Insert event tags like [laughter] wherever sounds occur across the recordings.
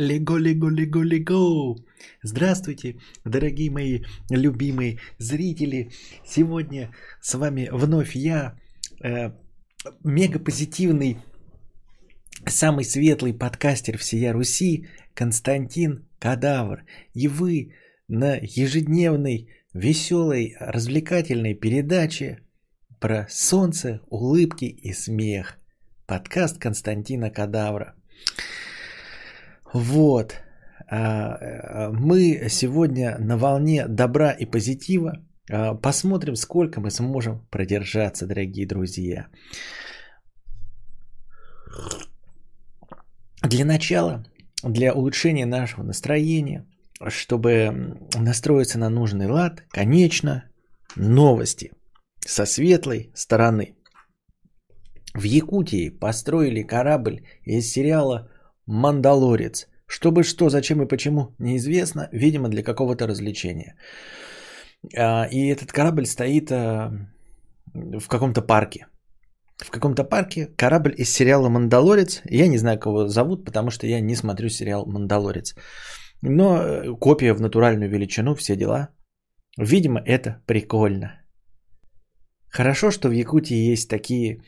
Лего, лего, лего, лего. Здравствуйте, дорогие мои любимые зрители. Сегодня с вами вновь я, э, мегапозитивный, самый светлый подкастер всея Руси, Константин Кадавр. И вы на ежедневной, веселой, развлекательной передаче про солнце, улыбки и смех. Подкаст Константина Кадавра. Вот. А, э, мы сегодня на волне добра и позитива. А, посмотрим, сколько мы сможем продержаться, дорогие друзья. Для начала, для улучшения нашего настроения, чтобы настроиться на нужный лад, конечно, новости со светлой стороны. В Якутии построили корабль из сериала «Мандалорец». Чтобы что, зачем и почему, неизвестно. Видимо, для какого-то развлечения. А, и этот корабль стоит а, в каком-то парке. В каком-то парке корабль из сериала «Мандалорец». Я не знаю, кого зовут, потому что я не смотрю сериал «Мандалорец». Но э, копия в натуральную величину, все дела. Видимо, это прикольно. Хорошо, что в Якутии есть такие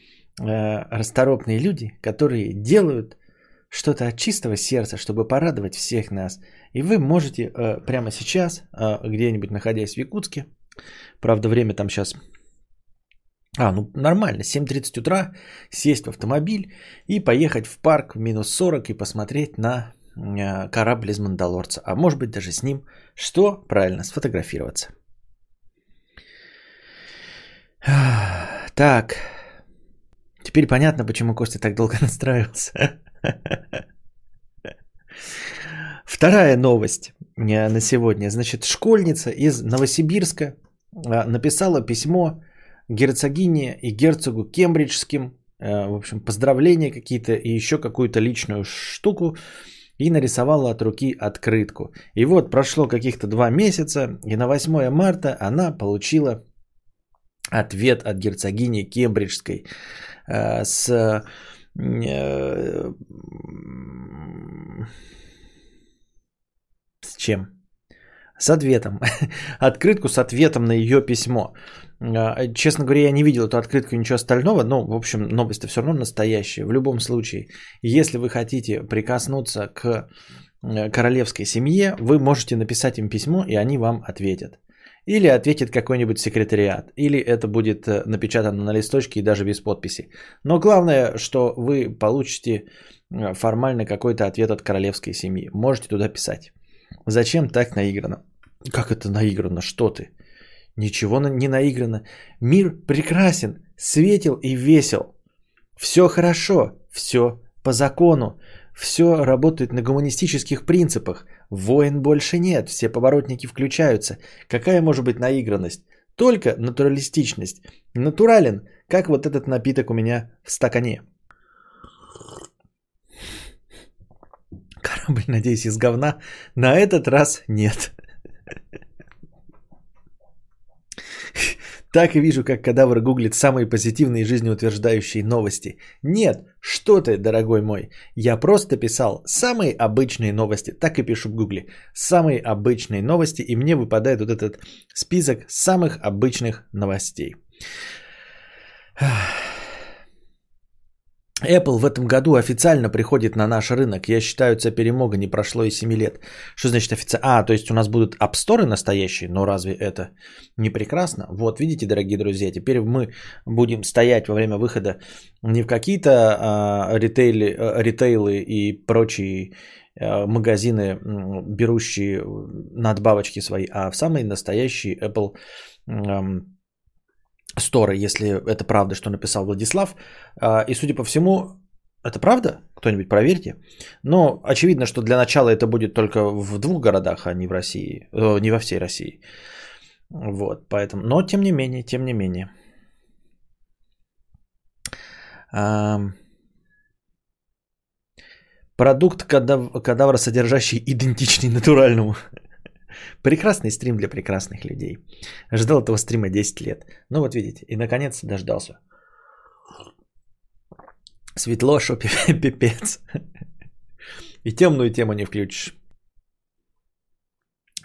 э, расторопные люди, которые делают что-то от чистого сердца, чтобы порадовать всех нас. И вы можете э, прямо сейчас, э, где-нибудь находясь в Якутске, правда время там сейчас, а, ну нормально, 7.30 утра, сесть в автомобиль и поехать в парк в минус 40 и посмотреть на э, корабль из Мандалорца. А может быть даже с ним, что правильно, сфотографироваться. Так, теперь понятно, почему Костя так долго [laughs] настраивался. Вторая новость э, на сегодня. Значит, школьница из Новосибирска э, написала письмо герцогине и герцогу Кембриджским, э, в общем, поздравления какие-то и еще какую-то личную штуку, и нарисовала от руки открытку. И вот прошло каких-то два месяца, и на 8 марта она получила ответ от герцогини Кембриджской с Э, с чем? С ответом. [laughs] Открытку с ответом на ее письмо. А, честно говоря, я не видел эту открытку, ничего остального, но, в общем, новость все равно настоящая. В любом случае, если вы хотите прикоснуться к э, королевской семье, вы можете написать им письмо, и они вам ответят. Или ответит какой-нибудь секретариат. Или это будет э, напечатано на листочке и даже без подписи. Но главное, что вы получите э, формально какой-то ответ от королевской семьи. Можете туда писать. Зачем так наиграно? Как это наиграно? Что ты? Ничего не наиграно. Мир прекрасен, светел и весел. Все хорошо, все по закону. Все работает на гуманистических принципах. Войн больше нет, все поворотники включаются. Какая может быть наигранность? Только натуралистичность. Натурален, как вот этот напиток у меня в стакане. Корабль, надеюсь, из говна. На этот раз нет. Так и вижу, как кадавр гуглит самые позитивные жизнеутверждающие новости. Нет, что ты, дорогой мой. Я просто писал самые обычные новости. Так и пишу в гугле. Самые обычные новости. И мне выпадает вот этот список самых обычных новостей. Apple в этом году официально приходит на наш рынок. Я считаю, это перемога, не прошло и 7 лет. Что значит официально? А, то есть у нас будут App Store настоящие, но разве это не прекрасно? Вот, видите, дорогие друзья, теперь мы будем стоять во время выхода не в какие-то а, ритейли, а, ритейлы и прочие а, магазины, берущие надбавочки свои, а в самые настоящие Apple Сторы, если это правда, что написал Владислав. А, и, судя по всему, это правда? Кто-нибудь проверьте. Но очевидно, что для начала это будет только в двух городах, а не в России, э, не во всей России. Вот, поэтому. Но тем не менее, тем не менее. Продукт кадавра, содержащий идентичный натуральному. Прекрасный стрим для прекрасных людей. Ждал этого стрима 10 лет. Ну вот видите, и наконец дождался. Светло, шо [laughs] пипец. И темную тему не включишь.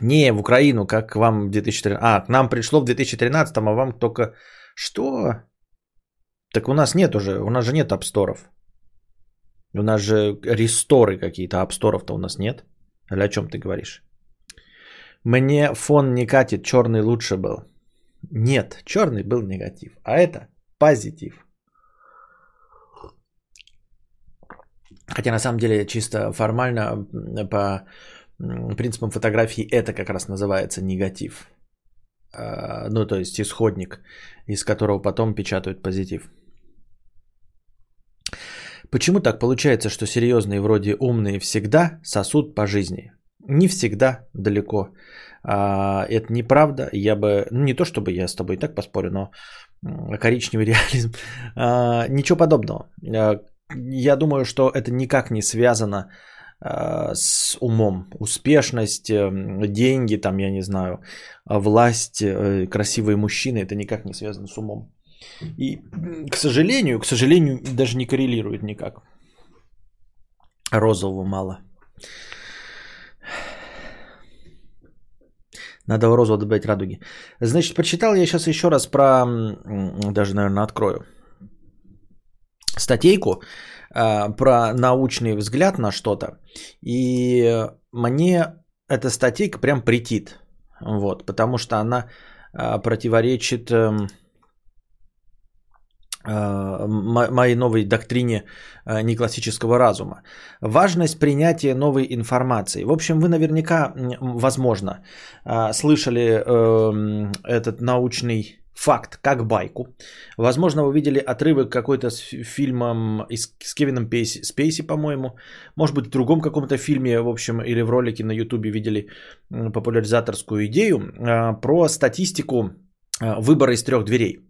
Не, в Украину, как вам в 2013... А, к нам пришло в 2013, а вам только... Что? Так у нас нет уже, у нас же нет апсторов. У нас же ресторы какие-то, апсторов-то у нас нет. Или о чем ты говоришь? Мне фон не катит, черный лучше был. Нет, черный был негатив, а это позитив. Хотя на самом деле чисто формально по принципам фотографии это как раз называется негатив. А, ну, то есть исходник, из которого потом печатают позитив. Почему так получается, что серьезные вроде умные всегда сосут по жизни? Не всегда далеко. А, это неправда. Я бы, ну не то чтобы я с тобой и так поспорю, но коричневый реализм. А, ничего подобного. А, я думаю, что это никак не связано с умом. Успешность, эм, деньги, там, я не знаю, власть, э, красивые мужчины, это никак не связано с умом. И, к сожалению, к сожалению, даже не коррелирует никак. Розового мало. Надо в розового добавить радуги. Значит, почитал я сейчас еще раз про... Даже, наверное, открою. Статейку э, про научный взгляд на что-то. И мне эта статейка прям претит. Вот, потому что она э, противоречит... Э, моей новой доктрине э, неклассического разума. Важность принятия новой информации. В общем, вы наверняка, возможно, э, слышали этот научный факт, как байку. Возможно, вы видели отрывок какой-то с фильмом с Кевином Пейси, Спейси, по-моему. Может быть, в другом каком-то фильме, в общем, или в ролике на Ютубе видели популяризаторскую идею про статистику Э, выбора из трех дверей.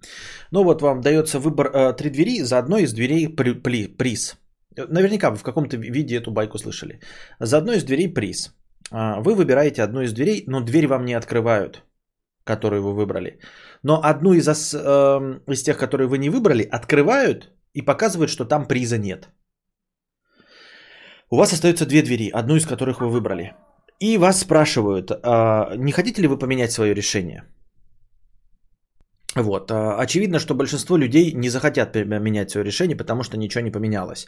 Ну вот вам дается выбор э, три двери, за одной из дверей при, при, приз. Наверняка вы в каком-то виде эту байку слышали. За одной из дверей приз. Э, вы выбираете одну из дверей, но дверь вам не открывают, которую вы выбрали. Но одну из, э, из тех, которые вы не выбрали, открывают и показывают, что там приза нет. У вас остается две двери, одну из которых вы выбрали. И вас спрашивают, э, не хотите ли вы поменять свое решение? Вот. А, очевидно, что большинство людей не захотят менять свое решение, потому что ничего не поменялось.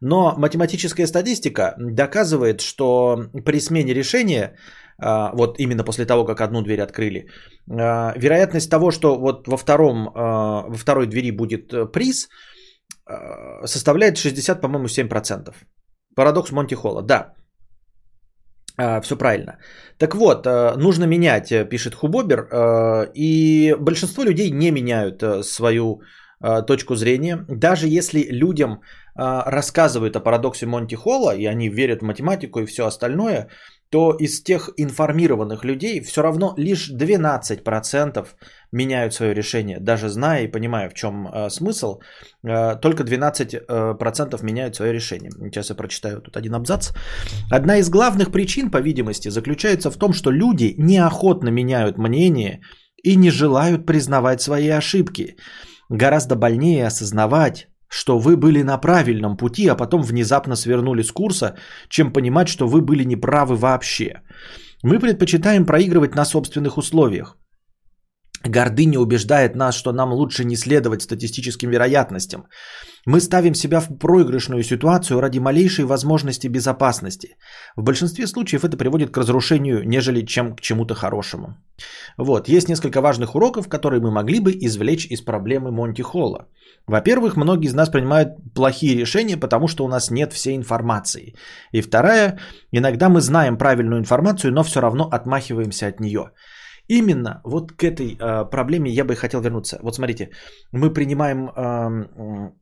Но математическая статистика доказывает, что при смене решения, а, вот именно после того, как одну дверь открыли, а, вероятность того, что вот во, втором, во второй двери будет э, приз, составляет 60, по-моему, 7%. Парадокс Монти Холла. Да, а, Все правильно. Так вот, э, нужно менять, э, пишет Хубобер, э, и большинство людей не меняют свою точку зрения. Даже если людям рассказывают о парадоксе Монти Холла, и они верят в математику и все остальное, то из тех информированных людей все равно лишь 12% меняют свое решение, даже зная и понимая, в чем э, смысл, э, только 12% э, меняют свое решение. Сейчас я прочитаю тут один абзац. Одна из главных причин, по видимости, заключается в том, что люди неохотно меняют мнение и не желают признавать свои ошибки. Гораздо больнее осознавать, что вы были на правильном пути, а потом внезапно свернули с курса, чем понимать, что вы были неправы вообще. Мы предпочитаем проигрывать на собственных условиях. Гордыня убеждает нас, что нам лучше не следовать статистическим вероятностям. Мы ставим себя в проигрышную ситуацию ради малейшей возможности безопасности. В большинстве случаев это приводит к разрушению, нежели чем к чему-то хорошему. Вот, есть несколько важных уроков, которые мы могли бы извлечь из проблемы Монти Холла. Во-первых, многие из нас принимают плохие решения, потому что у нас нет всей информации. И вторая, иногда мы знаем правильную информацию, но все равно отмахиваемся от нее. Именно вот к этой э, проблеме я бы хотел вернуться. Вот смотрите, мы принимаем э,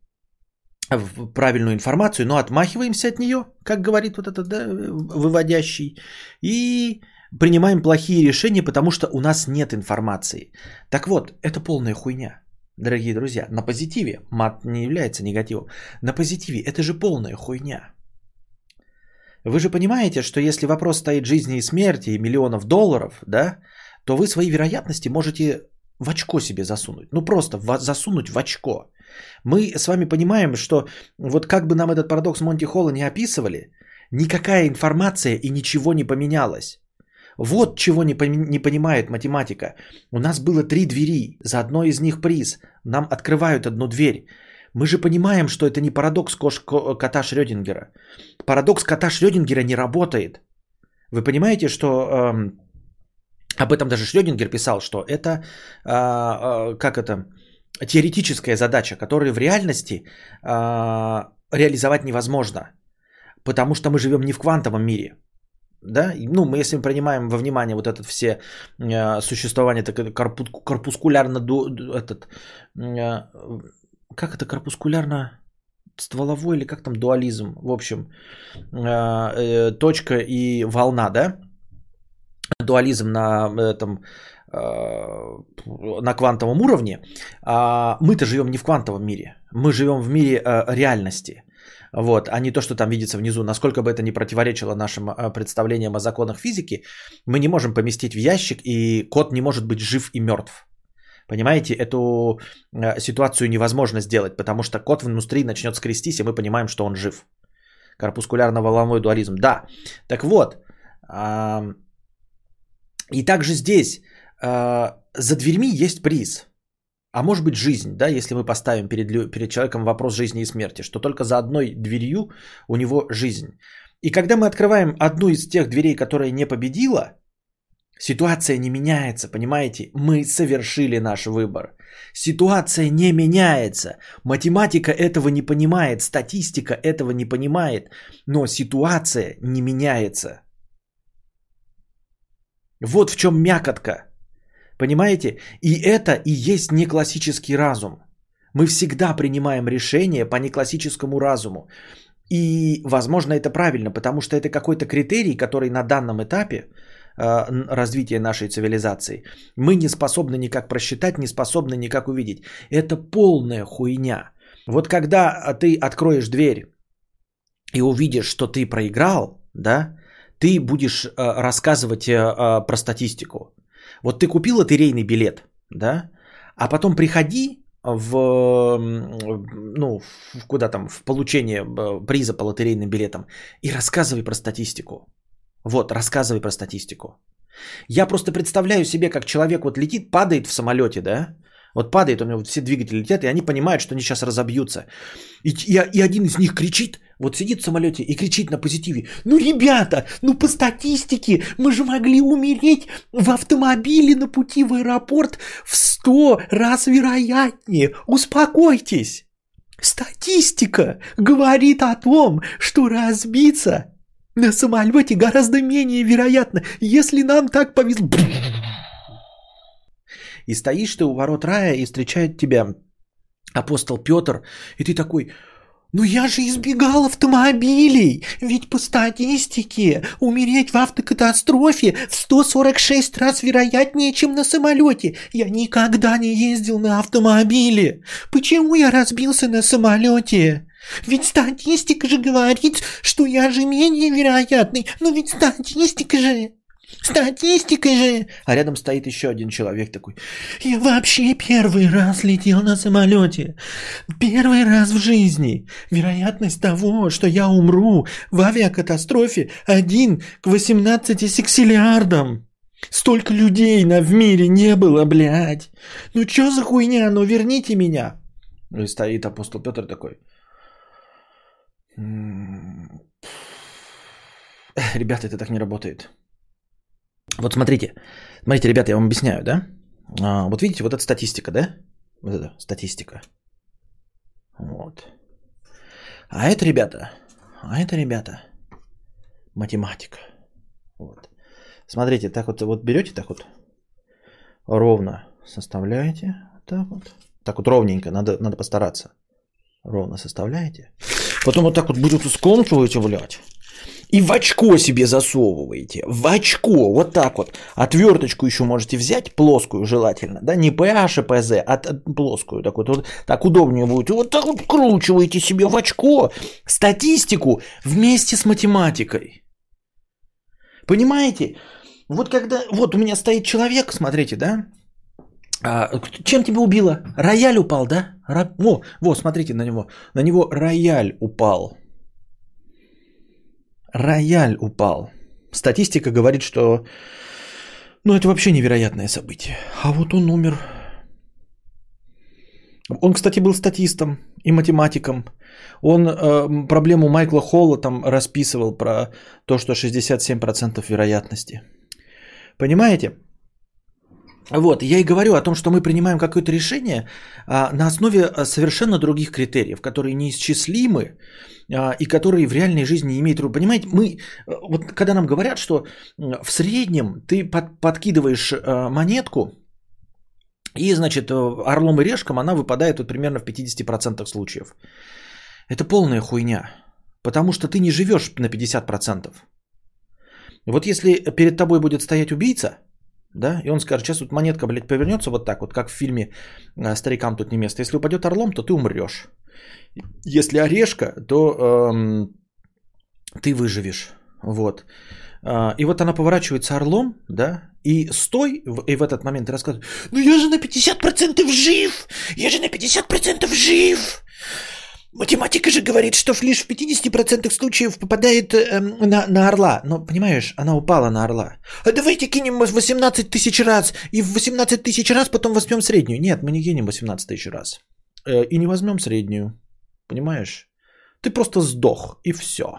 правильную информацию, но отмахиваемся от нее, как говорит вот этот да, выводящий, и принимаем плохие решения, потому что у нас нет информации. Так вот, это полная хуйня, дорогие друзья. На позитиве, мат не является негативом, на позитиве это же полная хуйня. Вы же понимаете, что если вопрос стоит жизни и смерти и миллионов долларов, да, то вы свои вероятности можете в очко себе засунуть. Ну просто в, засунуть в очко. Мы с вами понимаем, что вот как бы нам этот парадокс Монти Холла не описывали, Никакая информация и ничего не поменялось. Вот чего не, не понимает математика. У нас было три двери, за одной из них приз. Нам открывают одну дверь. Мы же понимаем, что это не парадокс кош- кота Шрёдингера. Парадокс кота Шрёдингера не работает. Вы понимаете, что эм, об этом даже Шрёдингер писал, что это, э, э, как это, теоретическая задача, которую в реальности э, реализовать невозможно. Потому что мы живем не в квантовом мире. Да? Ну, мы если мы принимаем во внимание вот этот все э, существование, так корпу, корпускулярно этот, э, как это корпускулярно стволовой или как там дуализм, в общем, э, э, точка и волна, да? Дуализм на этом э, на квантовом уровне, а мы-то живем не в квантовом мире, мы живем в мире реальности. Вот, а не то, что там видится внизу. Насколько бы это не противоречило нашим представлениям о законах физики, мы не можем поместить в ящик, и кот не может быть жив и мертв. Понимаете, эту э, ситуацию невозможно сделать, потому что кот внутри начнет скрестись, и мы понимаем, что он жив. Корпускулярно-волновой дуализм. Да, так вот. И также здесь а, за дверьми есть приз. А может быть жизнь, да, если мы поставим перед, перед человеком вопрос жизни и смерти, что только за одной дверью у него жизнь. И когда мы открываем одну из тех дверей, которая не победила, Ситуация не меняется, понимаете? Мы совершили наш выбор. Ситуация не меняется. Математика этого не понимает, статистика этого не понимает, но ситуация не меняется. Вот в чем мякотка. Понимаете? И это и есть неклассический разум. Мы всегда принимаем решения по неклассическому разуму. И, возможно, это правильно, потому что это какой-то критерий, который на данном этапе Э, развития нашей цивилизации. Мы не способны никак просчитать, не способны никак увидеть. Это полная хуйня. Вот когда ты откроешь дверь и увидишь, что ты проиграл, да, ты будешь э, рассказывать э, про статистику. Вот ты купил лотерейный билет, да, а потом приходи в, ну, в, куда там, в получение приза по лотерейным билетам и рассказывай про статистику. Вот, рассказывай про статистику. Я просто представляю себе, как человек вот летит, падает в самолете, да? Вот падает, у него вот все двигатели летят, и они понимают, что они сейчас разобьются. И, и, и один из них кричит, вот сидит в самолете и кричит на позитиве. Ну, ребята, ну по статистике мы же могли умереть в автомобиле на пути в аэропорт в сто раз вероятнее. Успокойтесь. Статистика говорит о том, что разбиться на самолете гораздо менее вероятно, если нам так повезло. И стоишь ты у ворот рая, и встречает тебя апостол Петр, и ты такой, ну я же избегал автомобилей, ведь по статистике умереть в автокатастрофе в 146 раз вероятнее, чем на самолете. Я никогда не ездил на автомобиле. Почему я разбился на самолете? Ведь статистика же говорит, что я же менее вероятный. Но ведь статистика же... Статистика же... А рядом стоит еще один человек такой. Я вообще первый раз летел на самолете. Первый раз в жизни. Вероятность того, что я умру в авиакатастрофе один к 18 сексиллиардам. Столько людей на в мире не было, блядь. Ну чё за хуйня, ну верните меня. И стоит апостол Петр такой. [laughs] Ребята, это так не работает. Вот смотрите, смотрите, ребята, я вам объясняю, да? А, вот видите, вот эта статистика, да? Вот это статистика. Вот. А это, ребята, а это, ребята, математика. Вот. Смотрите, так вот, вот берете так вот ровно составляете, так вот, так вот ровненько, надо, надо постараться. Ровно составляете. Потом вот так вот будете скомкиваете, блядь. И в очко себе засовываете. В очко. Вот так вот. Отверточку еще можете взять, плоскую желательно. Да, не PH и PZ, а плоскую. Так вот, вот так удобнее будет. Вот так вот вкручиваете себе в очко статистику вместе с математикой. Понимаете? Вот когда... Вот у меня стоит человек, смотрите, да? А, чем тебя убило? Рояль упал, да? Ра... О, вот, смотрите на него. На него рояль упал. Рояль упал. Статистика говорит, что ну, это вообще невероятное событие. А вот он умер. Он, кстати, был статистом и математиком. Он э, проблему Майкла Холла там расписывал про то, что 67% вероятности. Понимаете? Вот, я и говорю о том, что мы принимаем какое-то решение а, на основе а, совершенно других критериев, которые неисчислимы а, и которые в реальной жизни не имеют... Понимаете, мы, а, вот когда нам говорят, что в среднем ты под, подкидываешь а, монетку, и, значит, орлом и решком она выпадает вот примерно в 50% случаев. Это полная хуйня, потому что ты не живешь на 50%. Вот если перед тобой будет стоять убийца, да, и он скажет, сейчас вот монетка, блядь, повернется вот так вот, как в фильме э, «Старикам тут не место». Если упадет орлом, то ты умрешь. Если орешка, то эм, ты выживешь. Вот. А, и вот она поворачивается орлом, да, и стой, и в этот момент рассказывает, ну я же на 50% жив, я же на 50% жив. Математика же говорит, что лишь в 50% случаев попадает э, на, на орла. Но, понимаешь, она упала на орла. А давайте кинем 18 тысяч раз, и в 18 тысяч раз потом возьмем среднюю. Нет, мы не кинем 18 тысяч раз. Э, и не возьмем среднюю. Понимаешь? Ты просто сдох, и все.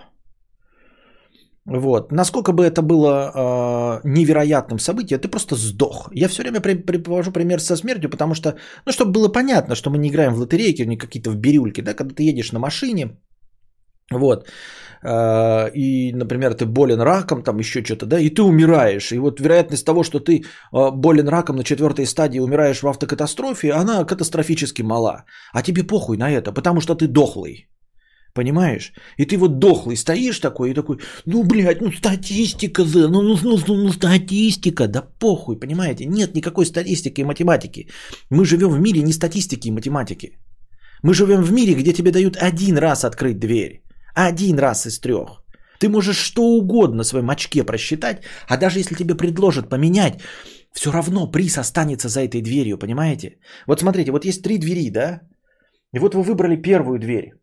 Вот. Насколько бы это было э, невероятным событием, ты просто сдох. Я все время при, привожу пример со смертью, потому что, ну, чтобы было понятно, что мы не играем в лотерейки, не какие-то в бирюльки, да, когда ты едешь на машине, вот, э, и, например, ты болен раком, там еще что-то, да, и ты умираешь. И вот вероятность того, что ты э, болен раком на четвертой стадии, умираешь в автокатастрофе, она катастрофически мала. А тебе похуй на это, потому что ты дохлый. Понимаешь? И ты вот дохлый стоишь такой и такой, ну, блядь, ну, статистика, ну, ну, ну, ну, ну, статистика, да похуй, понимаете? Нет никакой статистики и математики. Мы живем в мире не статистики и математики. Мы живем в мире, где тебе дают один раз открыть дверь. Один раз из трех. Ты можешь что угодно в своем очке просчитать, а даже если тебе предложат поменять, все равно приз останется за этой дверью, понимаете? Вот смотрите, вот есть три двери, да? И вот вы выбрали первую дверь.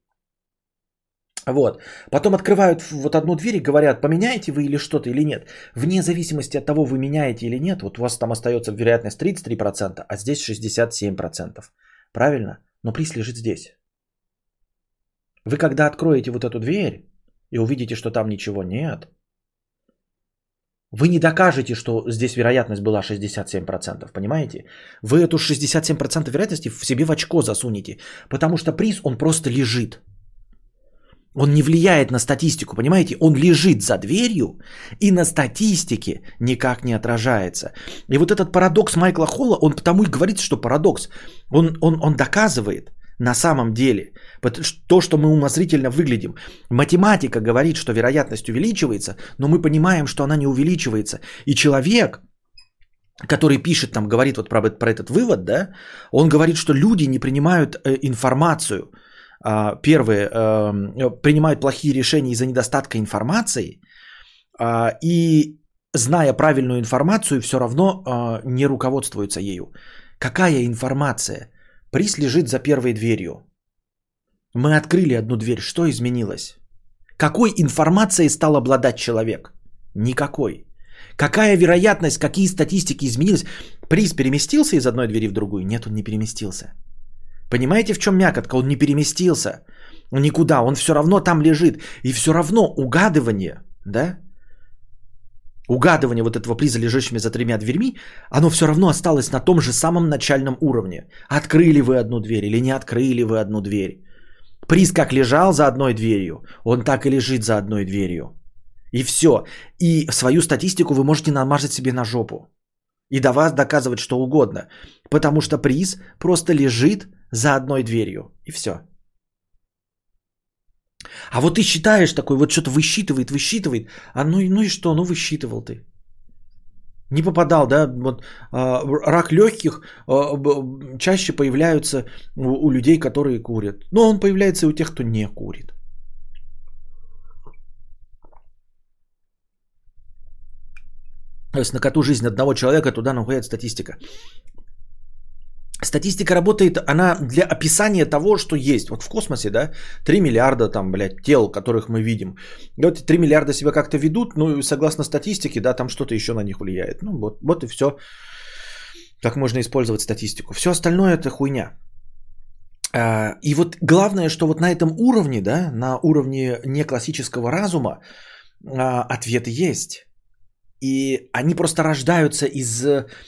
Вот. Потом открывают вот одну дверь и говорят, поменяете вы или что-то или нет. Вне зависимости от того, вы меняете или нет, вот у вас там остается вероятность 33%, а здесь 67%. Правильно? Но приз лежит здесь. Вы когда откроете вот эту дверь и увидите, что там ничего нет, вы не докажете, что здесь вероятность была 67%, понимаете? Вы эту 67% вероятности в себе в очко засунете, потому что приз, он просто лежит. Он не влияет на статистику, понимаете? Он лежит за дверью и на статистике никак не отражается. И вот этот парадокс Майкла Холла, он потому и говорит, что парадокс. Он, он, он доказывает на самом деле то, что мы умозрительно выглядим. Математика говорит, что вероятность увеличивается, но мы понимаем, что она не увеличивается. И человек, который пишет там, говорит вот про, про этот вывод, да, он говорит, что люди не принимают э, информацию – первые эм, принимают плохие решения из-за недостатка информации, а, и зная правильную информацию, все равно а, не руководствуются ею. Какая информация? Приз лежит за первой дверью. Мы открыли одну дверь. Что изменилось? Какой информацией стал обладать человек? Никакой. Какая вероятность, какие статистики изменились? Приз переместился из одной двери в другую? Нет, он не переместился. Понимаете, в чем мякотка? Он не переместился никуда, он все равно там лежит. И все равно угадывание, да, угадывание вот этого приза, лежащими за тремя дверьми, оно все равно осталось на том же самом начальном уровне. Открыли вы одну дверь или не открыли вы одну дверь. Приз как лежал за одной дверью, он так и лежит за одной дверью. И все. И свою статистику вы можете намазать себе на жопу. И до вас доказывать что угодно. Потому что приз просто лежит за одной дверью. И все. А вот ты считаешь такой, вот что-то высчитывает, высчитывает. А ну, ну и что? Ну высчитывал ты. Не попадал, да? Вот, а, рак легких а, чаще появляются у, у людей, которые курят. Но он появляется и у тех, кто не курит. То есть на коту жизнь одного человека туда находит статистика. Статистика работает, она для описания того, что есть. Вот в космосе, да, 3 миллиарда там, блядь, тел, которых мы видим. И вот 3 миллиарда себя как-то ведут, ну, согласно статистике, да, там что-то еще на них влияет. Ну, вот, вот и все. Как можно использовать статистику. Все остальное это хуйня. А, и вот главное, что вот на этом уровне, да, на уровне неклассического разума, а, ответы есть. И они просто рождаются из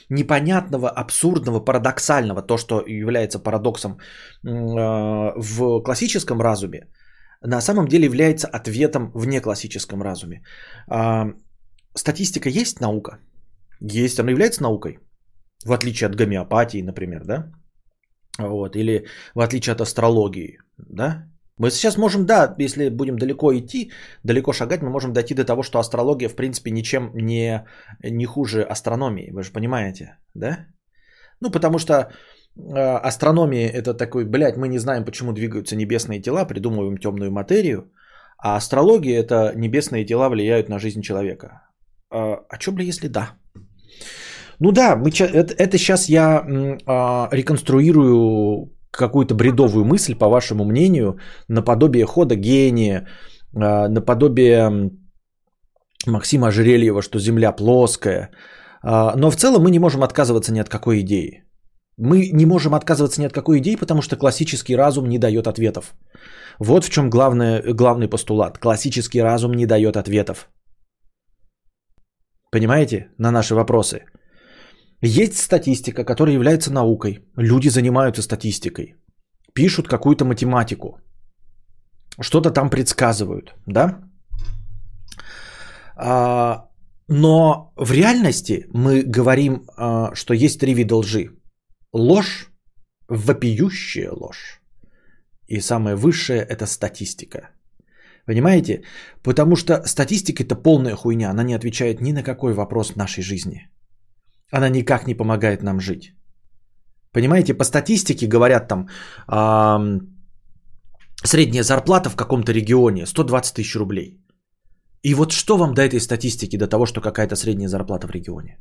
непонятного, абсурдного, парадоксального, то, что является парадоксом а, в классическом разуме, на самом деле является ответом в неклассическом разуме. Статистика есть наука? Есть, она является наукой. В отличие от гомеопатии, например, да? Вот, или в отличие от астрологии, да? Мы сейчас можем, да, если будем далеко идти, далеко шагать, мы можем дойти до того, что астрология, в принципе, ничем не, не хуже астрономии. Вы же понимаете, да? Ну, потому что э, астрономия это такой, блядь, мы не знаем, почему двигаются небесные тела, придумываем темную материю, а астрология это небесные тела влияют на жизнь человека. А, а что, бля, если да? Ну да, мы, это, это сейчас я а, реконструирую какую-то бредовую мысль, по вашему мнению, наподобие хода гения, а, наподобие Максима Ожерельева, что Земля плоская. А, но в целом мы не можем отказываться ни от какой идеи. Мы не можем отказываться ни от какой идеи, потому что классический разум не дает ответов. Вот в чем главное, главный постулат. Классический разум не дает ответов. Понимаете? На наши вопросы. Есть статистика, которая является наукой. Люди занимаются статистикой. Пишут какую-то математику. Что-то там предсказывают. Да? А, но в реальности мы говорим, а, что есть три вида лжи. Ложь, вопиющая ложь. И самое высшее – это статистика. Понимаете? Потому что статистика – это полная хуйня. Она не отвечает ни на какой вопрос нашей жизни. Она никак не помогает нам жить. Понимаете, по статистике говорят там, э, средняя зарплата в каком-то регионе 120 тысяч рублей. И вот что вам до этой статистики, до того, что какая-то средняя зарплата в регионе?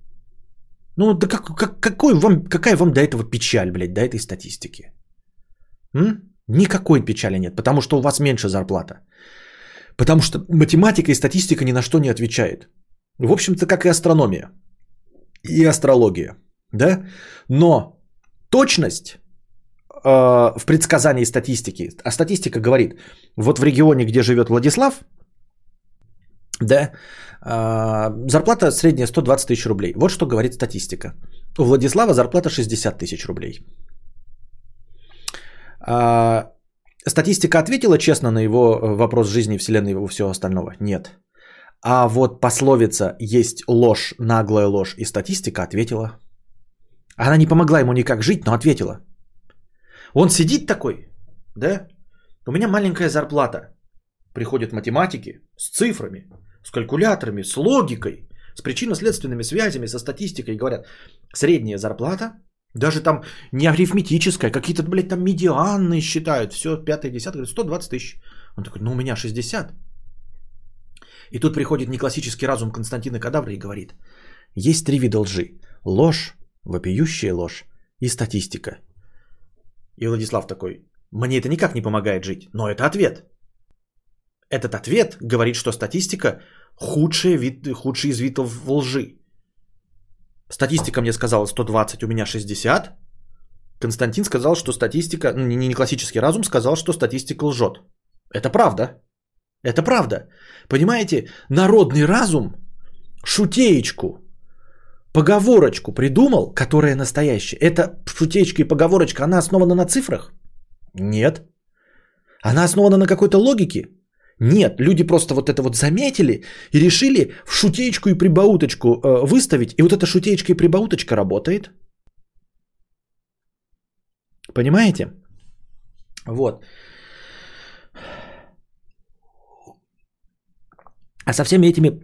Ну, да как, как, какой вам, какая вам до этого печаль, блядь, до этой статистики? М? Никакой печали нет, потому что у вас меньше зарплата. Потому что математика и статистика ни на что не отвечает. В общем-то, как и астрономия и астрология. Да? Но точность э, в предсказании статистики, а статистика говорит, вот в регионе, где живет Владислав, да, э, зарплата средняя 120 тысяч рублей. Вот что говорит статистика. У Владислава зарплата 60 тысяч рублей. Э, статистика ответила честно на его вопрос жизни, вселенной и всего остального? Нет. А вот пословица «есть ложь, наглая ложь» и статистика ответила. Она не помогла ему никак жить, но ответила. Он сидит такой, да? У меня маленькая зарплата. Приходят математики с цифрами, с калькуляторами, с логикой, с причинно-следственными связями, со статистикой. Говорят, средняя зарплата, даже там не арифметическая, какие-то, блядь, там медианные считают. Все, пятое, десятое, 120 тысяч. Он такой, ну у меня 60. И тут приходит неклассический разум Константина Кадавра и говорит, есть три вида лжи. Ложь, вопиющая ложь и статистика. И Владислав такой, мне это никак не помогает жить, но это ответ. Этот ответ говорит, что статистика худший, вид, худший из видов лжи. Статистика мне сказала 120, у меня 60. Константин сказал, что статистика, не, не классический разум сказал, что статистика лжет. Это правда. Это правда. Понимаете, народный разум шутеечку, поговорочку придумал, которая настоящая. Эта шутеечка и поговорочка, она основана на цифрах? Нет. Она основана на какой-то логике? Нет, люди просто вот это вот заметили и решили в шутеечку и прибауточку э, выставить, и вот эта шутеечка и прибауточка работает. Понимаете? Вот. А со всеми этими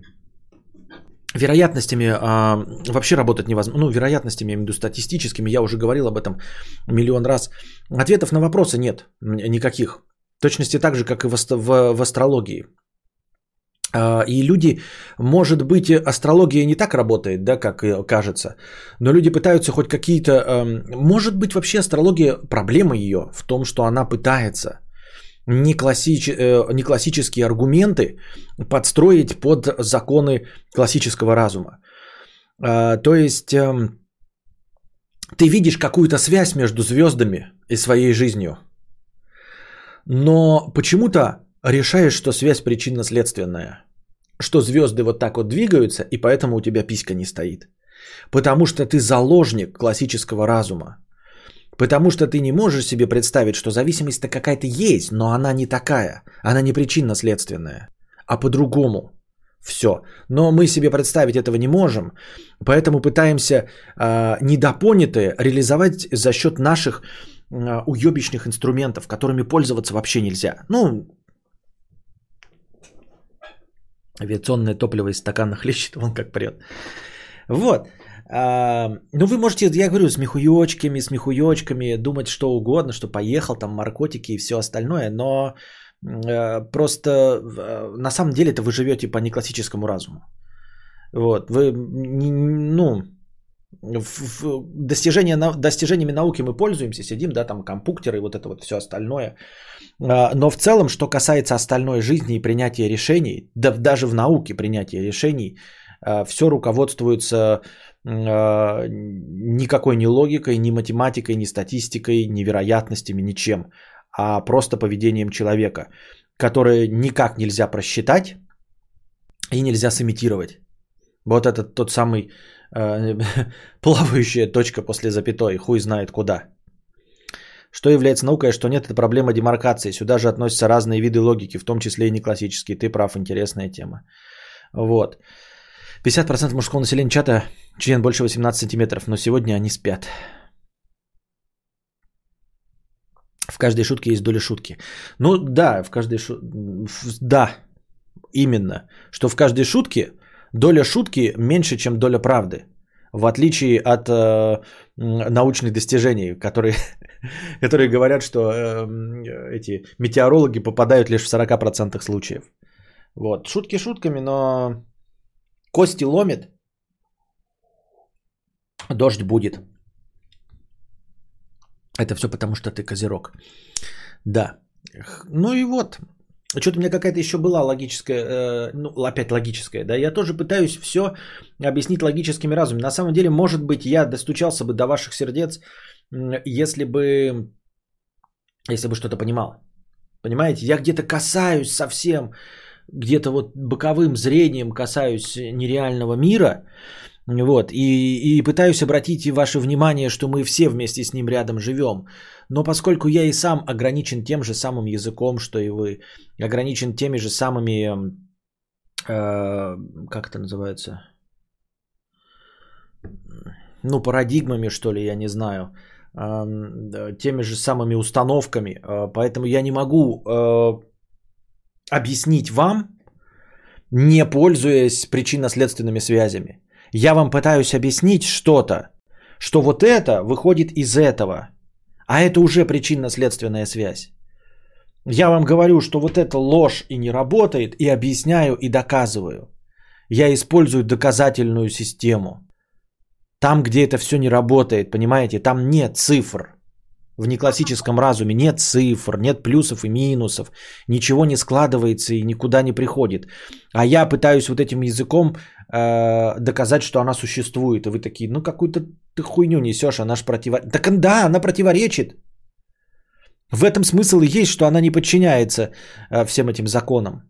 вероятностями а, вообще работать невозможно. Ну, вероятностями, я имею в виду статистическими, я уже говорил об этом миллион раз. Ответов на вопросы нет никаких. В точности так же, как и в, в, в астрологии. А, и люди, может быть, астрология не так работает, да, как кажется, но люди пытаются хоть какие-то... Эм, может быть, вообще астрология, проблема ее в том, что она пытается не, классич, э, не классические аргументы подстроить под законы классического разума. А, то есть эм, ты видишь какую-то связь между звездами и своей жизнью, но почему-то решаешь, что связь причинно-следственная. Что звезды вот так вот двигаются, и поэтому у тебя писька не стоит. Потому что ты заложник классического разума. Потому что ты не можешь себе представить, что зависимость-то какая-то есть, но она не такая. Она не причинно-следственная, а по-другому. Все. Но мы себе представить этого не можем, поэтому пытаемся э, недопонятое реализовать за счет наших э, уебищных инструментов, которыми пользоваться вообще нельзя. Ну, Авиационное топливо из стакана хлещет, вон как прет. Вот. А, ну, вы можете, я говорю, с мехуёчками, с мехуёчками думать что угодно, что поехал, там, наркотики и все остальное, но э, просто э, на самом деле это вы живете по неклассическому разуму. Вот, вы, ну, в, в достижение, достижениями науки мы пользуемся, сидим, да, там компьютеры вот это вот все остальное. А, но в целом, что касается остальной жизни и принятия решений, да даже в науке принятия решений, а, все руководствуется а, никакой ни логикой, ни математикой, ни статистикой, ни вероятностями, ничем, а просто поведением человека, которое никак нельзя просчитать и нельзя сымитировать. Вот это тот самый э, [laughs] плавающая точка после запятой, хуй знает куда. Что является наукой, а что нет, это проблема демаркации. Сюда же относятся разные виды логики, в том числе и неклассические. Ты прав, интересная тема. Вот. 50% мужского населения чата член больше 18 сантиметров, но сегодня они спят. В каждой шутке есть доля шутки. Ну да, в каждой шутке... Да, именно. Что в каждой шутке доля шутки меньше, чем доля правды. В отличие от э, научных достижений, которые, [laughs] которые говорят, что э, эти метеорологи попадают лишь в 40% случаев. Вот. Шутки шутками, но кости ломит, дождь будет. Это все потому, что ты козерог. Да. Ну и вот, что-то у меня какая-то еще была логическая, э, ну, опять логическая, да, я тоже пытаюсь все объяснить логическими разумами. На самом деле, может быть, я достучался бы до ваших сердец, если бы, если бы что-то понимал. Понимаете, я где-то касаюсь совсем, где-то вот боковым зрением касаюсь нереального мира, вот, и, и пытаюсь обратить ваше внимание, что мы все вместе с ним рядом живем. Но поскольку я и сам ограничен тем же самым языком, что и вы, ограничен теми же самыми, э, как это называется, ну, парадигмами, что ли, я не знаю, э, теми же самыми установками, э, поэтому я не могу э, объяснить вам, не пользуясь причинно-следственными связями. Я вам пытаюсь объяснить что-то, что вот это выходит из этого, а это уже причинно-следственная связь. Я вам говорю, что вот это ложь и не работает, и объясняю и доказываю. Я использую доказательную систему. Там, где это все не работает, понимаете, там нет цифр. В неклассическом разуме нет цифр, нет плюсов и минусов, ничего не складывается и никуда не приходит. А я пытаюсь вот этим языком э, доказать, что она существует. И вы такие, ну какую-то ты хуйню несешь, она же противоречит. Так да, она противоречит. В этом смысл и есть, что она не подчиняется э, всем этим законам.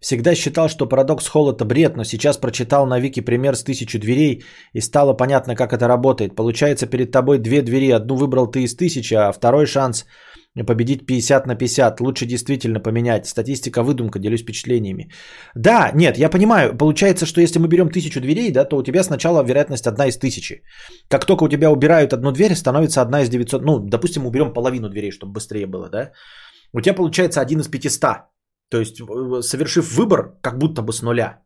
Всегда считал, что парадокс холода бред, но сейчас прочитал на Вики пример с тысячу дверей и стало понятно, как это работает. Получается, перед тобой две двери, одну выбрал ты из тысячи, а второй шанс победить 50 на 50. Лучше действительно поменять. Статистика выдумка, делюсь впечатлениями. Да, нет, я понимаю. Получается, что если мы берем тысячу дверей, да, то у тебя сначала вероятность одна из тысячи. Как только у тебя убирают одну дверь, становится одна из 900. Ну, допустим, уберем половину дверей, чтобы быстрее было, да. У тебя получается один из 500. То есть, э, совершив выбор, как будто бы с нуля.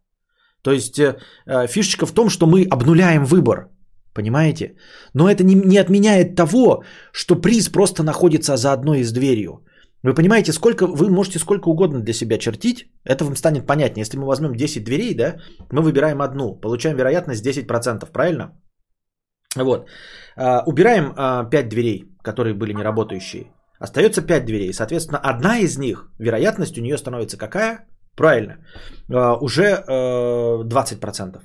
То есть, э, э, фишечка в том, что мы обнуляем выбор. Понимаете? Но это не, не отменяет того, что приз просто находится за одной из дверью. Вы понимаете, сколько вы можете сколько угодно для себя чертить, это вам станет понятнее. Если мы возьмем 10 дверей, да, мы выбираем одну, получаем вероятность 10%, правильно? Вот. А, убираем а, 5 дверей, которые были неработающие. Остается 5 дверей. Соответственно, одна из них, вероятность у нее становится какая? Правильно. А, уже а, 20%.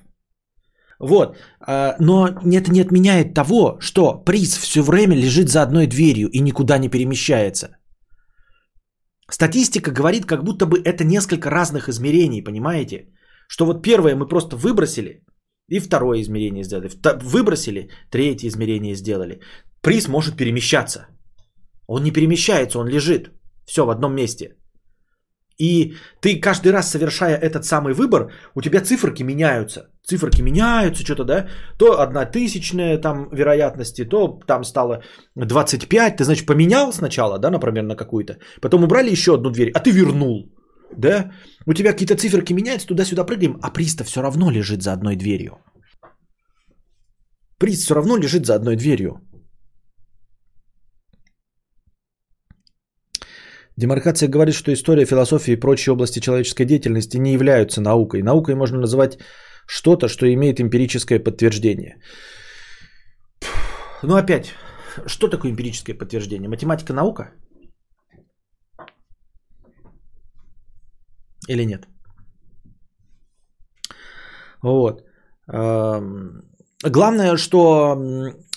Вот. А, но это не отменяет того, что приз все время лежит за одной дверью и никуда не перемещается. Статистика говорит, как будто бы это несколько разных измерений, понимаете? Что вот первое мы просто выбросили, и второе измерение сделали. Выбросили, третье измерение сделали. Приз может перемещаться. Он не перемещается, он лежит. Все в одном месте. И ты каждый раз, совершая этот самый выбор, у тебя циферки меняются. Циферки меняются, что-то, да? То одна тысячная там вероятности, то там стало 25. Ты, значит, поменял сначала, да, например, на какую-то. Потом убрали еще одну дверь, а ты вернул. Да? У тебя какие-то циферки меняются, туда-сюда прыгаем, а приз все равно лежит за одной дверью. Приз все равно лежит за одной дверью. Демаркация говорит, что история, философия и прочие области человеческой деятельности не являются наукой. Наукой можно называть что-то, что имеет эмпирическое подтверждение. Ну опять, что такое эмпирическое подтверждение? Математика наука? Или нет? Вот. Главное, что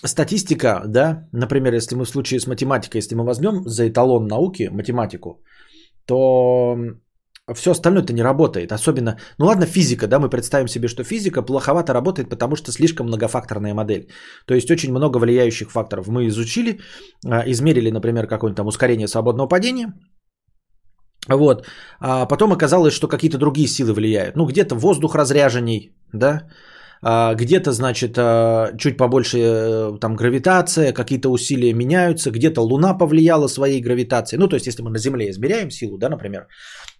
статистика, да, например, если мы в случае с математикой, если мы возьмем за эталон науки математику, то все остальное-то не работает. Особенно, ну ладно, физика, да, мы представим себе, что физика плоховато работает, потому что слишком многофакторная модель. То есть очень много влияющих факторов. Мы изучили, а, измерили, например, какое-нибудь там ускорение свободного падения, вот. А потом оказалось, что какие-то другие силы влияют. Ну, где-то воздух разряженней, да, где-то, значит, а, чуть побольше э, там гравитация, какие-то усилия меняются, где-то Луна повлияла своей гравитацией. Ну, то есть, если мы на Земле измеряем силу, да, например,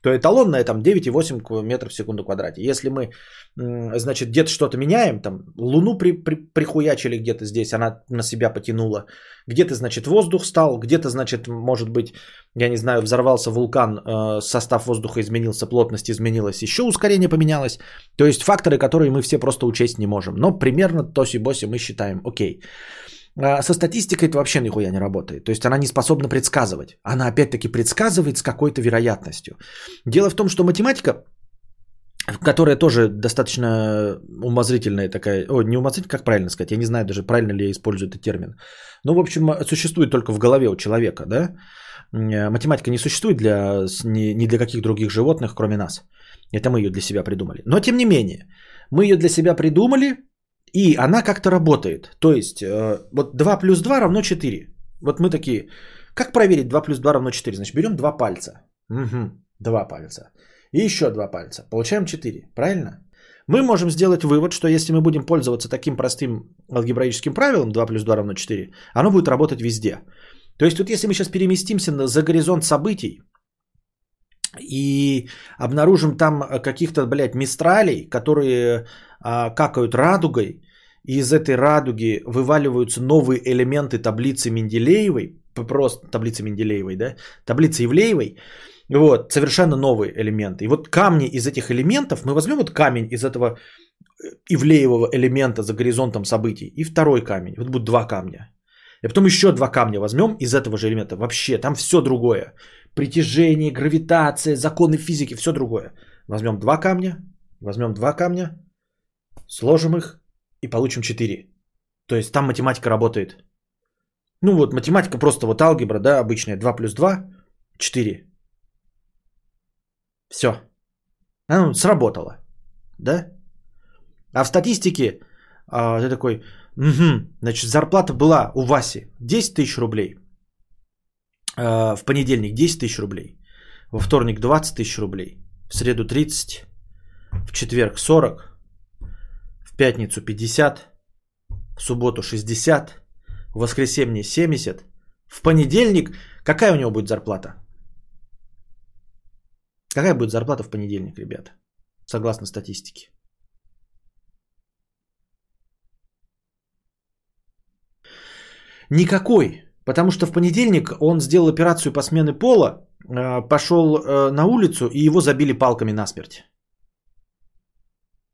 то эталонная там 9,8 метров в секунду квадрате. Если мы, значит, где-то что-то меняем, там Луну при, при, прихуячили где-то здесь, она на себя потянула, где-то, значит, воздух стал, где-то, значит, может быть, я не знаю, взорвался вулкан, э, состав воздуха изменился, плотность изменилась, еще ускорение поменялось. То есть факторы, которые мы все просто учесть не можем. Но примерно тоси-боси мы считаем, окей. А со статистикой это вообще нихуя не работает. То есть она не способна предсказывать. Она опять-таки предсказывает с какой-то вероятностью. Дело в том, что математика, которая тоже достаточно умозрительная такая, о, не умозрительная, как правильно сказать, я не знаю даже, правильно ли я использую этот термин. Ну, в общем, существует только в голове у человека, да. Математика не существует для, ни для каких других животных, кроме нас. Это мы ее для себя придумали. Но, тем не менее, мы ее для себя придумали, и она как-то работает. То есть, э, вот 2 плюс 2 равно 4. Вот мы такие, как проверить 2 плюс 2 равно 4? Значит, берем 2 пальца. Угу, 2 пальца. И еще 2 пальца. Получаем 4. Правильно? Мы можем сделать вывод, что если мы будем пользоваться таким простым алгебраическим правилом 2 плюс 2 равно 4, оно будет работать везде. То есть вот если мы сейчас переместимся за горизонт событий и обнаружим там каких-то, блядь, мистралей, которые какают радугой, и из этой радуги вываливаются новые элементы таблицы Менделеевой, просто таблицы Менделеевой, да, таблицы Ивлеевой, вот, совершенно новые элементы. И вот камни из этих элементов, мы возьмем вот камень из этого э, Ивлеевого элемента за горизонтом событий и второй камень, вот будут два камня. И потом еще два камня возьмем из этого же элемента. Вообще, там все другое. Притяжение, гравитация, законы физики, все другое. Возьмем два камня, возьмем два камня, Сложим их и получим 4. То есть там математика работает. Ну вот математика просто вот алгебра, да, обычная. 2 плюс 2, 4. Все. Оно сработало. Да? А в статистике а, ты такой, угу, значит, зарплата была у Васи 10 тысяч рублей. А, в понедельник 10 тысяч рублей. Во вторник 20 тысяч рублей. В среду 30. В четверг 40 пятницу 50, в субботу 60, в воскресенье 70, в понедельник какая у него будет зарплата? Какая будет зарплата в понедельник, ребята? Согласно статистике. Никакой. Потому что в понедельник он сделал операцию по смене пола, э, пошел э, на улицу и его забили палками насмерть.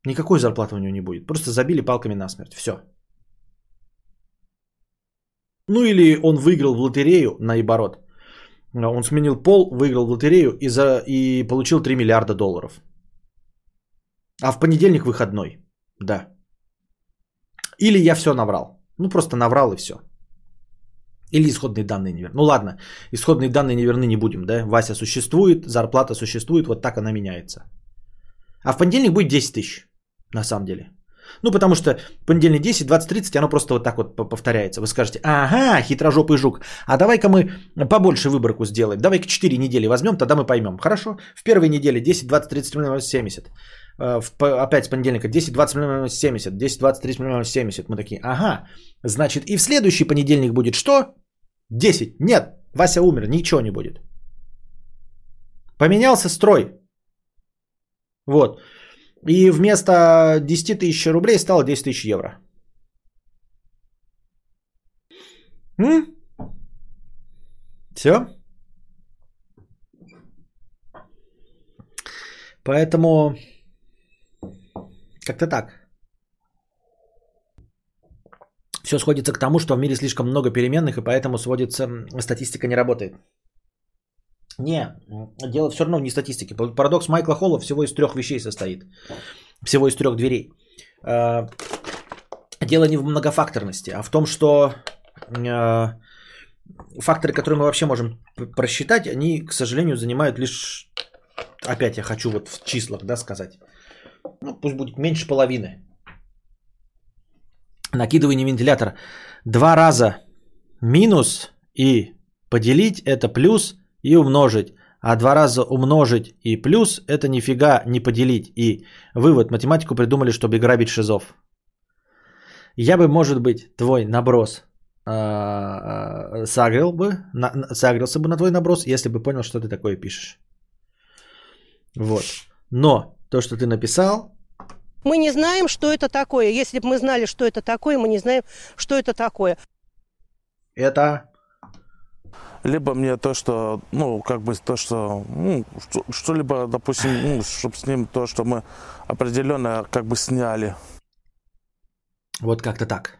Никакой зарплаты у него не будет. Просто забили палками насмерть. Все. Ну или он выиграл в лотерею, наоборот. Он сменил пол, выиграл в лотерею и, за, и получил 3 миллиарда долларов. А в понедельник выходной. Да. Или я все наврал. Ну просто наврал и все. Или исходные данные неверны. Ну ладно, исходные данные неверны не будем, да? Вася существует, зарплата существует, вот так она меняется. А в понедельник будет 10 тысяч, на самом деле. Ну, потому что понедельник 10, 20, 30, оно просто вот так вот повторяется. Вы скажете, ага, хитрожопый жук, а давай-ка мы побольше выборку сделаем. Давай-ка 4 недели возьмем, тогда мы поймем. Хорошо? В первой неделе 10, 20, 30, 70. В, опять с понедельника 10, 20, 70. 10, 20, 30, 70. Мы такие, ага, значит, и в следующий понедельник будет что? 10. Нет, Вася умер, ничего не будет. Поменялся строй. Вот. И вместо 10 тысяч рублей стало 10 тысяч евро. М? Все? Поэтому как-то так. Все сходится к тому, что в мире слишком много переменных, и поэтому сводится, статистика не работает. Не, дело все равно не статистики. Парадокс Майкла Холла всего из трех вещей состоит. Всего из трех дверей. А, дело не в многофакторности, а в том, что а, факторы, которые мы вообще можем просчитать, они, к сожалению, занимают лишь... Опять я хочу вот в числах да, сказать. Ну, пусть будет меньше половины. Накидывание вентилятор. Два раза минус и поделить это плюс – и умножить. А два раза умножить и плюс – это нифига не поделить. И вывод. Математику придумали, чтобы грабить шизов. Я бы, может быть, твой наброс э, сагрил бы, на, сагрился бы на твой наброс, если бы понял, что ты такое пишешь. Вот. Но то, что ты написал... Мы не знаем, что это такое. Если бы мы знали, что это такое, мы не знаем, что это такое. Это либо мне то, что, ну, как бы то, что, ну, что-либо, допустим, ну, чтобы с ним то, что мы определенно как бы сняли. Вот как-то так.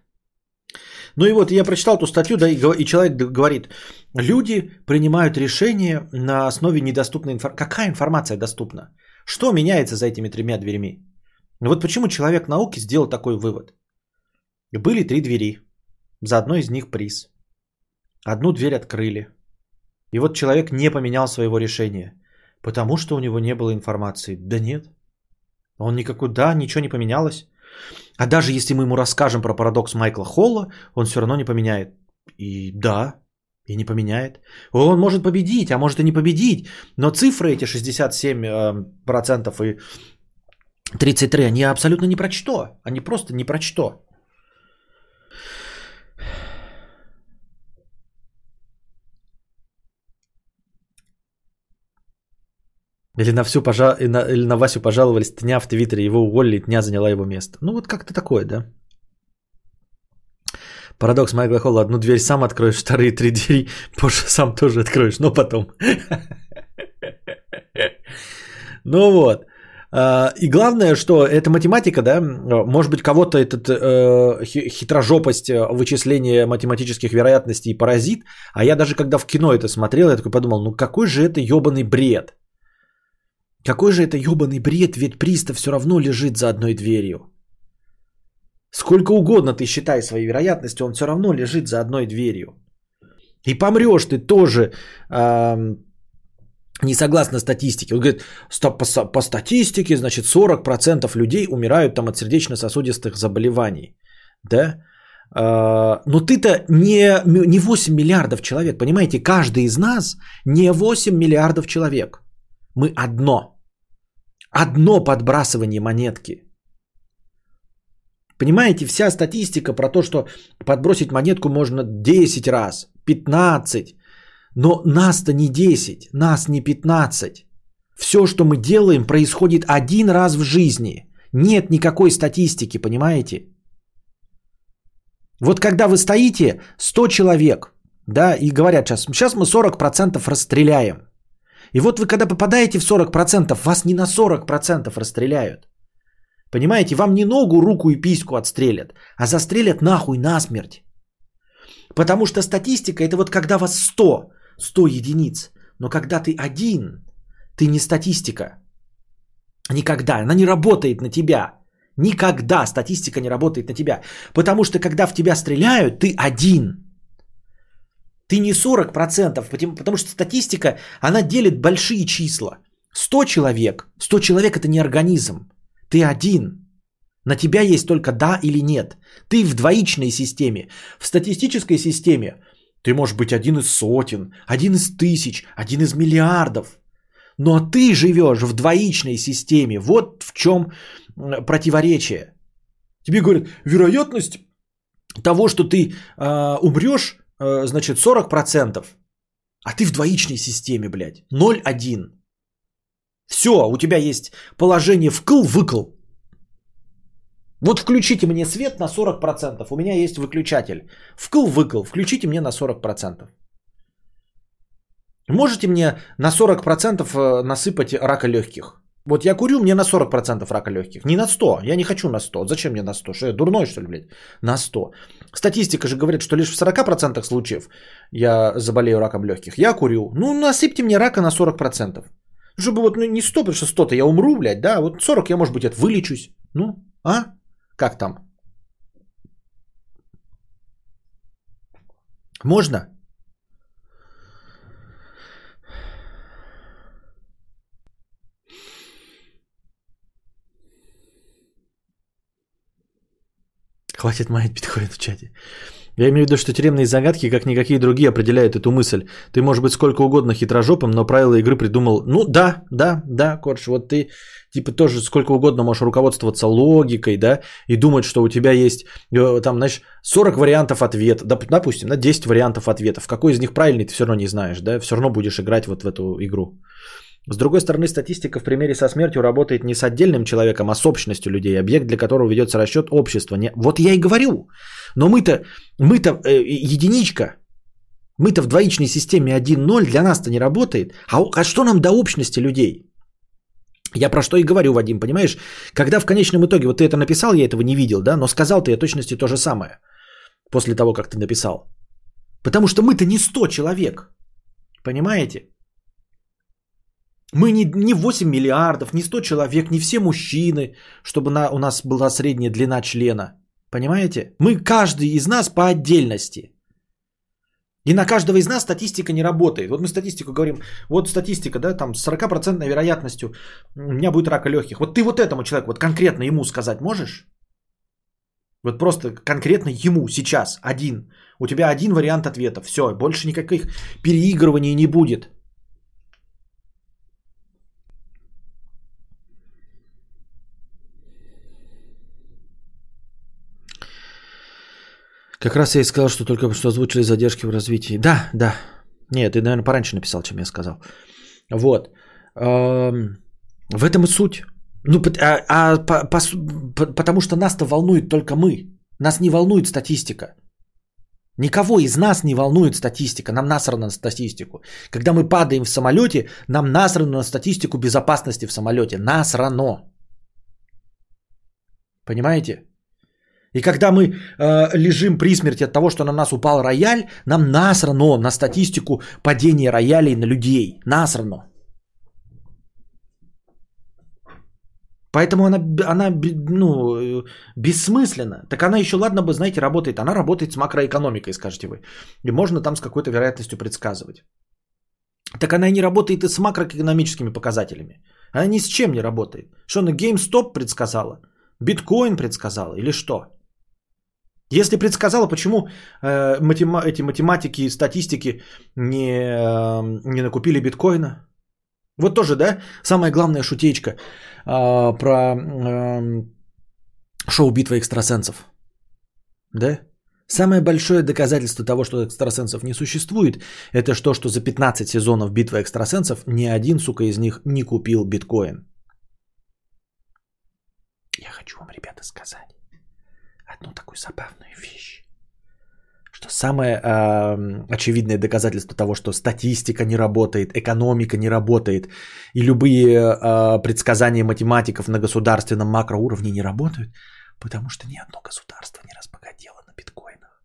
Ну и вот я прочитал эту статью, да, и, и человек говорит, люди принимают решения на основе недоступной информации. Какая информация доступна? Что меняется за этими тремя дверями? Вот почему человек науки сделал такой вывод. Были три двери, за одной из них приз. Одну дверь открыли. И вот человек не поменял своего решения, потому что у него не было информации. Да нет. Он никакой, да, ничего не поменялось. А даже если мы ему расскажем про парадокс Майкла Холла, он все равно не поменяет. И да, и не поменяет. Он может победить, а может и не победить. Но цифры эти 67% э, и 33, они абсолютно не про что. Они просто не про что. Или на, всю пожал... или на Васю пожаловались, Тня в Твиттере, его уволили, Тня заняла его место. Ну вот как-то такое, да? Парадокс Майкла Холла. Одну дверь сам откроешь, вторые три двери [laughs] позже сам тоже откроешь, но потом. [laughs] Ну вот. А, и главное, что эта математика, да, может быть, кого-то этот э, хитрожопость э, вычисления математических вероятностей поразит, а я даже когда в кино это смотрел, я такой подумал, ну какой же это ебаный бред. Какой же это ебаный бред, ведь пристав все равно лежит за одной дверью. Сколько угодно ты считай свои вероятности, он все равно лежит за одной дверью. И помрешь ты тоже э, не согласно статистике. Он говорит, по, по статистике, значит, 40% людей умирают там от сердечно-сосудистых заболеваний. Да? Э, но ты-то не, не 8 миллиардов человек, понимаете? Каждый из нас не 8 миллиардов человек. Мы одно. Одно подбрасывание монетки. Понимаете, вся статистика про то, что подбросить монетку можно 10 раз, 15. Но нас-то не 10, нас не 15. Все, что мы делаем, происходит один раз в жизни. Нет никакой статистики, понимаете? Вот когда вы стоите, 100 человек, да, и говорят сейчас, сейчас мы 40% расстреляем. И вот вы когда попадаете в 40%, вас не на 40% расстреляют. Понимаете, вам не ногу, руку и письку отстрелят, а застрелят нахуй насмерть. Потому что статистика это вот когда вас 100, 100 единиц. Но когда ты один, ты не статистика. Никогда. Она не работает на тебя. Никогда статистика не работает на тебя. Потому что когда в тебя стреляют, ты один. Ты не 40%, потому что статистика, она делит большие числа. 100 человек, 100 человек это не организм. Ты один. На тебя есть только да или нет. Ты в двоичной системе. В статистической системе ты можешь быть один из сотен, один из тысяч, один из миллиардов. Но ты живешь в двоичной системе. Вот в чем противоречие. Тебе говорят, вероятность того, что ты э, умрешь, э, значит, 40%. А ты в двоичной системе, блядь. 0-1. Все, у тебя есть положение вкл-выкл. Вот включите мне свет на 40%. У меня есть выключатель. Вкл-выкл. Включите мне на 40%. Можете мне на 40% э, насыпать рака легких? Вот я курю, мне на 40% рака легких. Не на 100. Я не хочу на 100. Зачем мне на 100? Что я дурной, что ли, блядь? На 100. Статистика же говорит, что лишь в 40% случаев я заболею раком легких. Я курю. Ну, насыпьте мне рака на 40%. Чтобы вот ну, не 100, потому что 100-то я умру, блядь, да? Вот 40 я, может быть, это вылечусь. Ну, а? Как там? Можно? Хватит маять биткоин в чате. Я имею в виду, что тюремные загадки, как никакие другие, определяют эту мысль. Ты можешь быть сколько угодно хитрожопым, но правила игры придумал... Ну да, да, да, Корж, вот ты типа тоже сколько угодно можешь руководствоваться логикой, да, и думать, что у тебя есть э, там, знаешь, 40 вариантов ответа, допустим, да, 10 вариантов ответов. Какой из них правильный, ты все равно не знаешь, да, все равно будешь играть вот в эту игру. С другой стороны, статистика в примере со смертью работает не с отдельным человеком, а с общностью людей, объект для которого ведется расчет общества. Не... Вот я и говорю. Но мы-то, мы-то э, единичка, мы-то в двоичной системе 1-0, для нас-то не работает. А, а что нам до общности людей? Я про что и говорю, Вадим, понимаешь? Когда в конечном итоге, вот ты это написал, я этого не видел, да, но сказал ты о точности то же самое после того, как ты написал. Потому что мы-то не 100 человек. Понимаете? Мы не, не 8 миллиардов, не 100 человек, не все мужчины, чтобы на, у нас была средняя длина члена. Понимаете? Мы каждый из нас по отдельности. И на каждого из нас статистика не работает. Вот мы статистику говорим, вот статистика, да, там с 40% вероятностью у меня будет рака легких. Вот ты вот этому человеку, вот конкретно ему сказать можешь? Вот просто конкретно ему сейчас один. У тебя один вариант ответа. Все, больше никаких переигрываний не будет. Как раз я и сказал, что только что озвучили задержки в развитии. Да, да. Нет, ты, наверное, пораньше написал, чем я сказал. Вот. В этом и суть. Ну, а, а по, по, потому что нас-то волнует только мы. Нас не волнует статистика. Никого из нас не волнует статистика. Нам насрано на статистику. Когда мы падаем в самолете, нам насрано на статистику безопасности в самолете. Насрано. Понимаете? И когда мы э, лежим при смерти от того, что на нас упал рояль, нам насрано на статистику падения роялей на людей. Насрано. Поэтому она, она ну, бессмысленна. Так она еще, ладно бы, знаете, работает. Она работает с макроэкономикой, скажете вы. И можно там с какой-то вероятностью предсказывать. Так она и не работает и с макроэкономическими показателями. Она ни с чем не работает. Что она GameStop предсказала? Биткоин предсказала или что? Если предсказала, почему э, матем, эти математики и статистики не, э, не накупили биткоина? Вот тоже, да, самая главная шутечка э, про э, шоу «Битва экстрасенсов». Да? Самое большое доказательство того, что экстрасенсов не существует, это то, что за 15 сезонов «Битва экстрасенсов» ни один, сука, из них не купил биткоин. Я хочу вам, ребята, сказать одну такую забавную вещь, что самое э, очевидное доказательство того, что статистика не работает, экономика не работает, и любые э, предсказания математиков на государственном макроуровне не работают, потому что ни одно государство не разбогатело на биткоинах.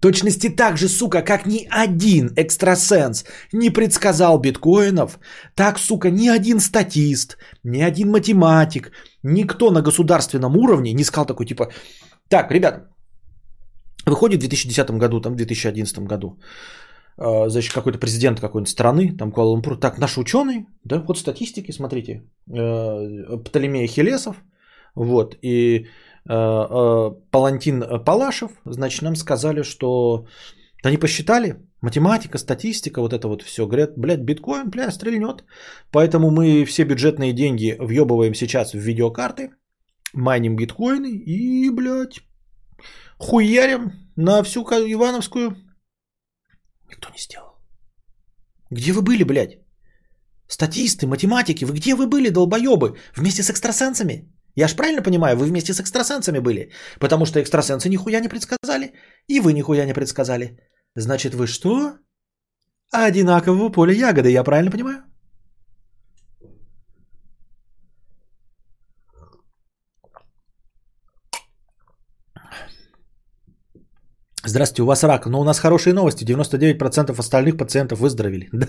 Точности так же, сука, как ни один экстрасенс не предсказал биткоинов, так, сука, ни один статист, ни один математик, никто на государственном уровне не сказал такой, типа, так, ребята, Выходит в 2010 году, там в 2011 году, э, значит, какой-то президент какой-нибудь страны, там Куала-Лумпур, так, наши ученые, да, вот статистики, смотрите, э, Птолемей Хелесов, вот, и э, Палантин Палашев, значит, нам сказали, что они посчитали, математика, статистика, вот это вот все, говорят, блядь, биткоин, блядь, стрельнет, поэтому мы все бюджетные деньги въебываем сейчас в видеокарты, майним биткоины и, блядь, хуярим на всю Ивановскую. Никто не сделал. Где вы были, блядь? Статисты, математики, вы где вы были, долбоебы? Вместе с экстрасенсами? Я ж правильно понимаю, вы вместе с экстрасенсами были? Потому что экстрасенсы нихуя не предсказали, и вы нихуя не предсказали. Значит, вы что? Одинакового поля ягоды, я правильно понимаю? Здравствуйте, у вас рак, но у нас хорошие новости. 99% остальных пациентов выздоровели. [laughs] Да.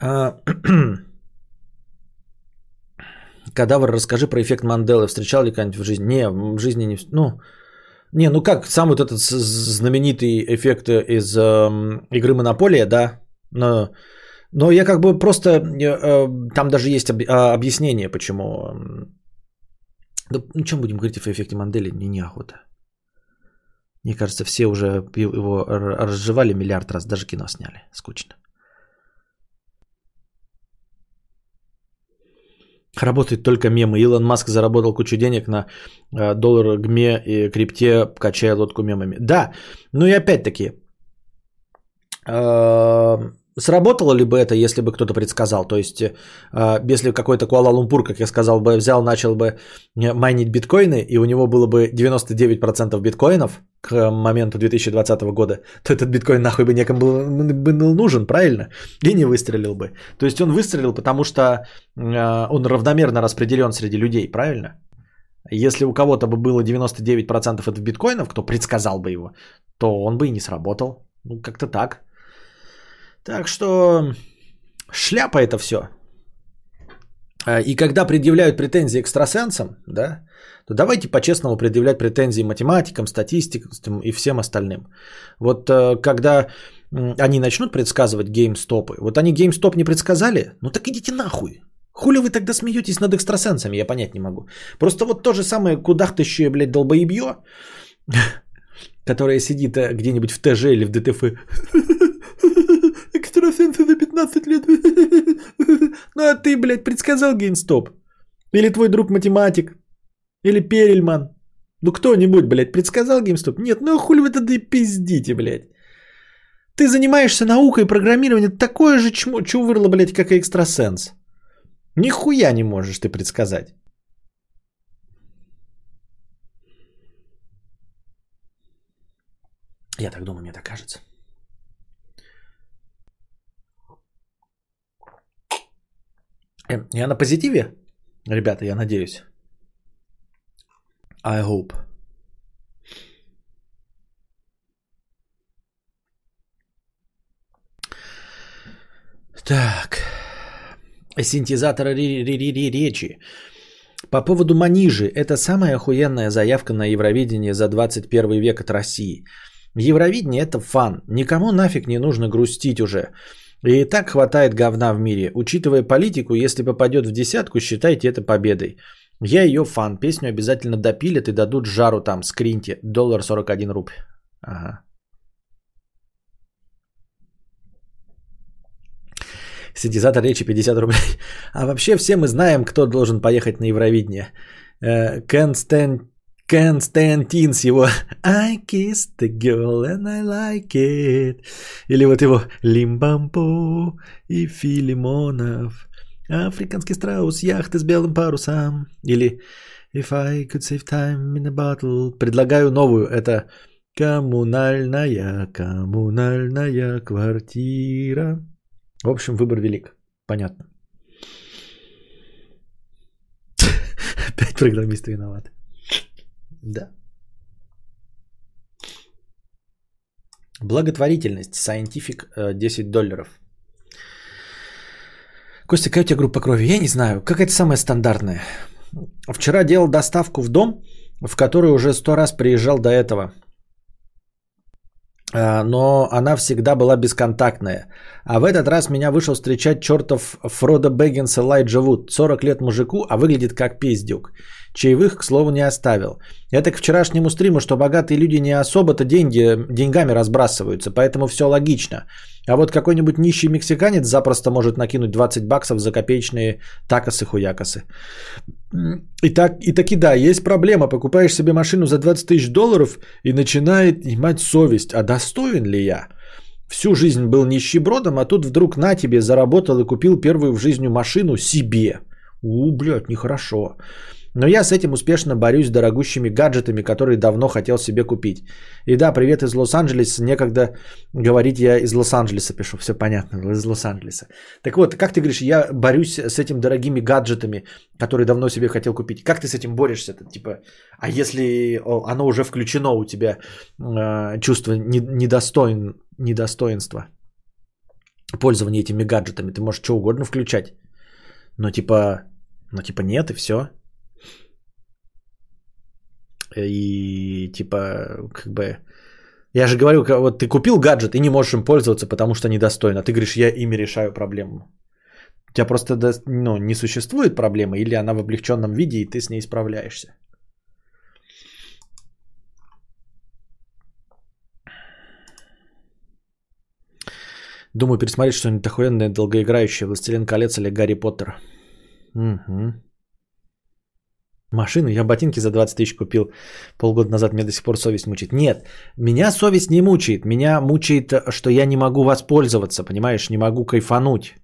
А, [clears throat] Кадавр, расскажи про эффект Манделы. Встречал ли когда-нибудь в жизни? Не, в жизни не... Ну, не, ну как, сам вот этот знаменитый эффект из э, игры Монополия, да, но, но я как бы просто, э, э, там даже есть об, э, объяснение, почему. Да, ну, чем будем говорить о эффекте Мандели, мне неохота. Мне кажется, все уже его разжевали миллиард раз, даже кино сняли, скучно. Работают только мемы. Илон Маск заработал кучу денег на э, доллар ГМЕ и крипте, качая лодку мемами. Да, ну и опять-таки, э, Сработало ли бы это, если бы кто-то предсказал? То есть, э, если какой-то Куала-Лумпур, как я сказал бы, взял, начал бы э, майнить биткоины, и у него было бы 99% биткоинов к моменту 2020 года, то этот биткоин нахуй бы некому был, был нужен, правильно? И не выстрелил бы. То есть, он выстрелил, потому что э, он равномерно распределен среди людей, правильно? Если у кого-то бы было 99% этого биткоинов, кто предсказал бы его, то он бы и не сработал. Ну, как-то так. Так что шляпа это все. А, и когда предъявляют претензии экстрасенсам, да, то давайте по-честному предъявлять претензии математикам, статистикам и всем остальным. Вот э, когда они начнут предсказывать GameStop ы, вот они GameStop не предсказали, ну так идите нахуй. Хули вы тогда смеетесь над экстрасенсами, я понять не могу. Просто вот то же самое кудахтающее, блядь, долбоебье, [laughs] которое сидит э, где-нибудь в ТЖ или в ДТФ [laughs] 15 лет. [laughs] Ну а ты, блядь, предсказал GameStop? Или твой друг математик? Или Перельман? Ну кто-нибудь, блядь, предсказал геймстоп? Нет, ну хули вы тогда и пиздите, блядь. Ты занимаешься наукой, программированием, такое же чмо, чувырло, блядь, как и экстрасенс. Нихуя не можешь ты предсказать. Я так думаю, мне так кажется. Я на позитиве, ребята, я надеюсь. I hope. Так. Синтезатор речи. По поводу Манижи. Это самая охуенная заявка на Евровидение за 21 век от России. Евровидение это фан. Никому нафиг не нужно грустить уже. И так хватает говна в мире. Учитывая политику, если попадет в десятку, считайте это победой. Я ее фан. Песню обязательно допилят и дадут жару там, скриньте. Доллар 41 рубль. Ага. Синтезатор речи 50 рублей. [laughs] А вообще все мы знаем, кто должен поехать на Евровидение. Кен Стен Константин с его I kissed the girl and I like it. Или вот его Лимбампо и Филимонов. Африканский страус, яхты с белым парусом. Или If I could save time in a bottle. Предлагаю новую. Это коммунальная, коммунальная квартира. В общем, выбор велик. Понятно. [laughs] Опять программисты виноваты. Да. Благотворительность. Scientific 10 э, долларов. Костя, какая у тебя группа крови? Я не знаю. Какая-то самая стандартная. Вчера делал доставку в дом, в который уже сто раз приезжал до этого. А, но она всегда была бесконтактная. А в этот раз меня вышел встречать чертов Фродо Бэггинс Элайджа Вуд. 40 лет мужику, а выглядит как пиздюк. Чаевых, к слову, не оставил. Это к вчерашнему стриму, что богатые люди не особо-то деньги, деньгами разбрасываются, поэтому все логично. А вот какой-нибудь нищий мексиканец запросто может накинуть 20 баксов за копеечные такосы-хуякосы. И, так, и таки да, есть проблема. Покупаешь себе машину за 20 тысяч долларов и начинает имать совесть. А достоин ли я? Всю жизнь был нищебродом, а тут вдруг на тебе заработал и купил первую в жизни машину себе. У, блядь, нехорошо. Но я с этим успешно борюсь с дорогущими гаджетами, которые давно хотел себе купить. И да, привет из Лос-Анджелеса. Некогда говорить я из Лос-Анджелеса пишу. Все понятно, из Лос-Анджелеса. Так вот, как ты говоришь, я борюсь с этими дорогими гаджетами, которые давно себе хотел купить. Как ты с этим борешься? -то? Типа, а если оно уже включено у тебя, э, чувство недостоин, недостоинства пользования этими гаджетами, ты можешь что угодно включать. Но типа, но типа нет и все. И типа, как бы... Я же говорю, вот ты купил гаджет и не можешь им пользоваться, потому что недостоин. А ты говоришь, я ими решаю проблему. У тебя просто ну, не существует проблемы, или она в облегченном виде, и ты с ней справляешься. Думаю, пересмотреть что-нибудь охуенное, долгоиграющее. «Властелин колец» или «Гарри Поттер». Угу. Машину, я ботинки за 20 тысяч купил полгода назад, меня до сих пор совесть мучает. Нет, меня совесть не мучает, меня мучает, что я не могу воспользоваться, понимаешь, не могу кайфануть.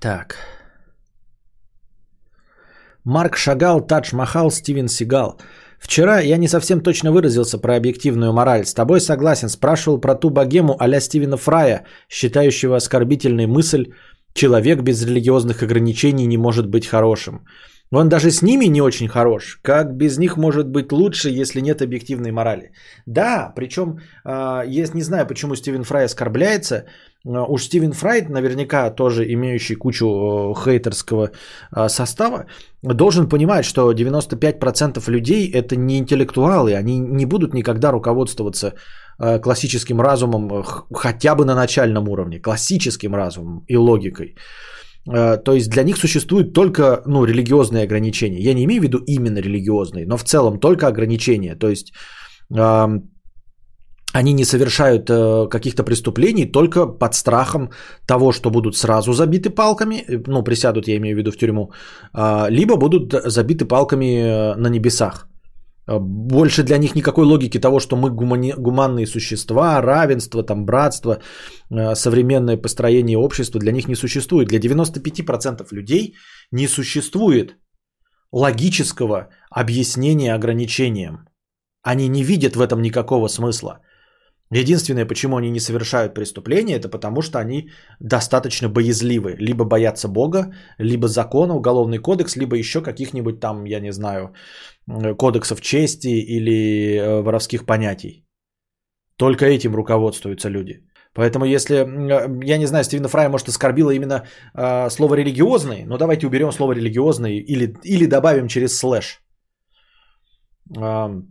Так. Марк Шагал, Тадж Махал, Стивен Сигал – Вчера я не совсем точно выразился про объективную мораль. С тобой согласен. Спрашивал про ту богему а Стивена Фрая, считающего оскорбительной мысль «человек без религиозных ограничений не может быть хорошим». Он даже с ними не очень хорош. Как без них может быть лучше, если нет объективной морали? Да, причем, а, я не знаю, почему Стивен Фрай оскорбляется. А, уж Стивен Фрай, наверняка тоже имеющий кучу хейтерского а, состава, должен понимать, что 95% людей это не интеллектуалы. Они не будут никогда руководствоваться классическим разумом хотя бы на начальном уровне, классическим разумом и логикой. Э, то есть для них существуют только ну, религиозные ограничения. Я не имею в виду именно религиозные, но в целом только ограничения. То есть э, они не совершают э, каких-то преступлений только под страхом того, что будут сразу забиты палками, э, ну, присядут, я имею в виду, в тюрьму, э, либо будут забиты палками э, на небесах. Э, больше для них никакой логики того, что мы гумани- гуманные существа, равенство, там, братство, э, современное построение общества для них не существует. Для 95% людей не существует логического объяснения ограничениям. Они не видят в этом никакого смысла. Единственное, почему они не совершают преступления, это потому что они достаточно боязливы. Либо боятся Бога, либо закона, уголовный кодекс, либо еще каких-нибудь там, я не знаю, кодексов чести или э, воровских понятий. Только этим руководствуются люди. Поэтому если, э, я не знаю, Стивена Фрая, может, оскорбило именно э, слово религиозный, но давайте уберем слово религиозный или, или добавим через слэш. Э,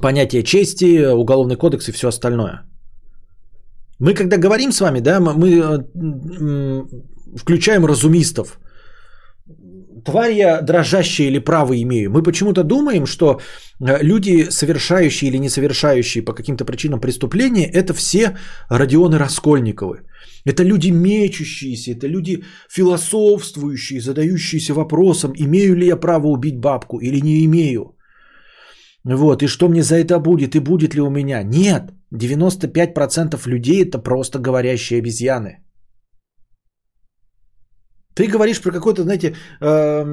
понятие чести, уголовный кодекс и все остальное. Мы когда говорим с вами, да, мы э, включаем разумистов. тварь я дрожащая или право имею. Мы почему-то думаем, что э, люди, совершающие или не совершающие по каким-то причинам преступления, это все Родионы Раскольниковы. Это люди мечущиеся, это люди философствующие, задающиеся вопросом, имею ли я право убить бабку или не имею. Вот, и что мне за это будет, и будет ли у меня? Нет, 95% людей это просто говорящие обезьяны. Ты говоришь про какой-то, знаете, э,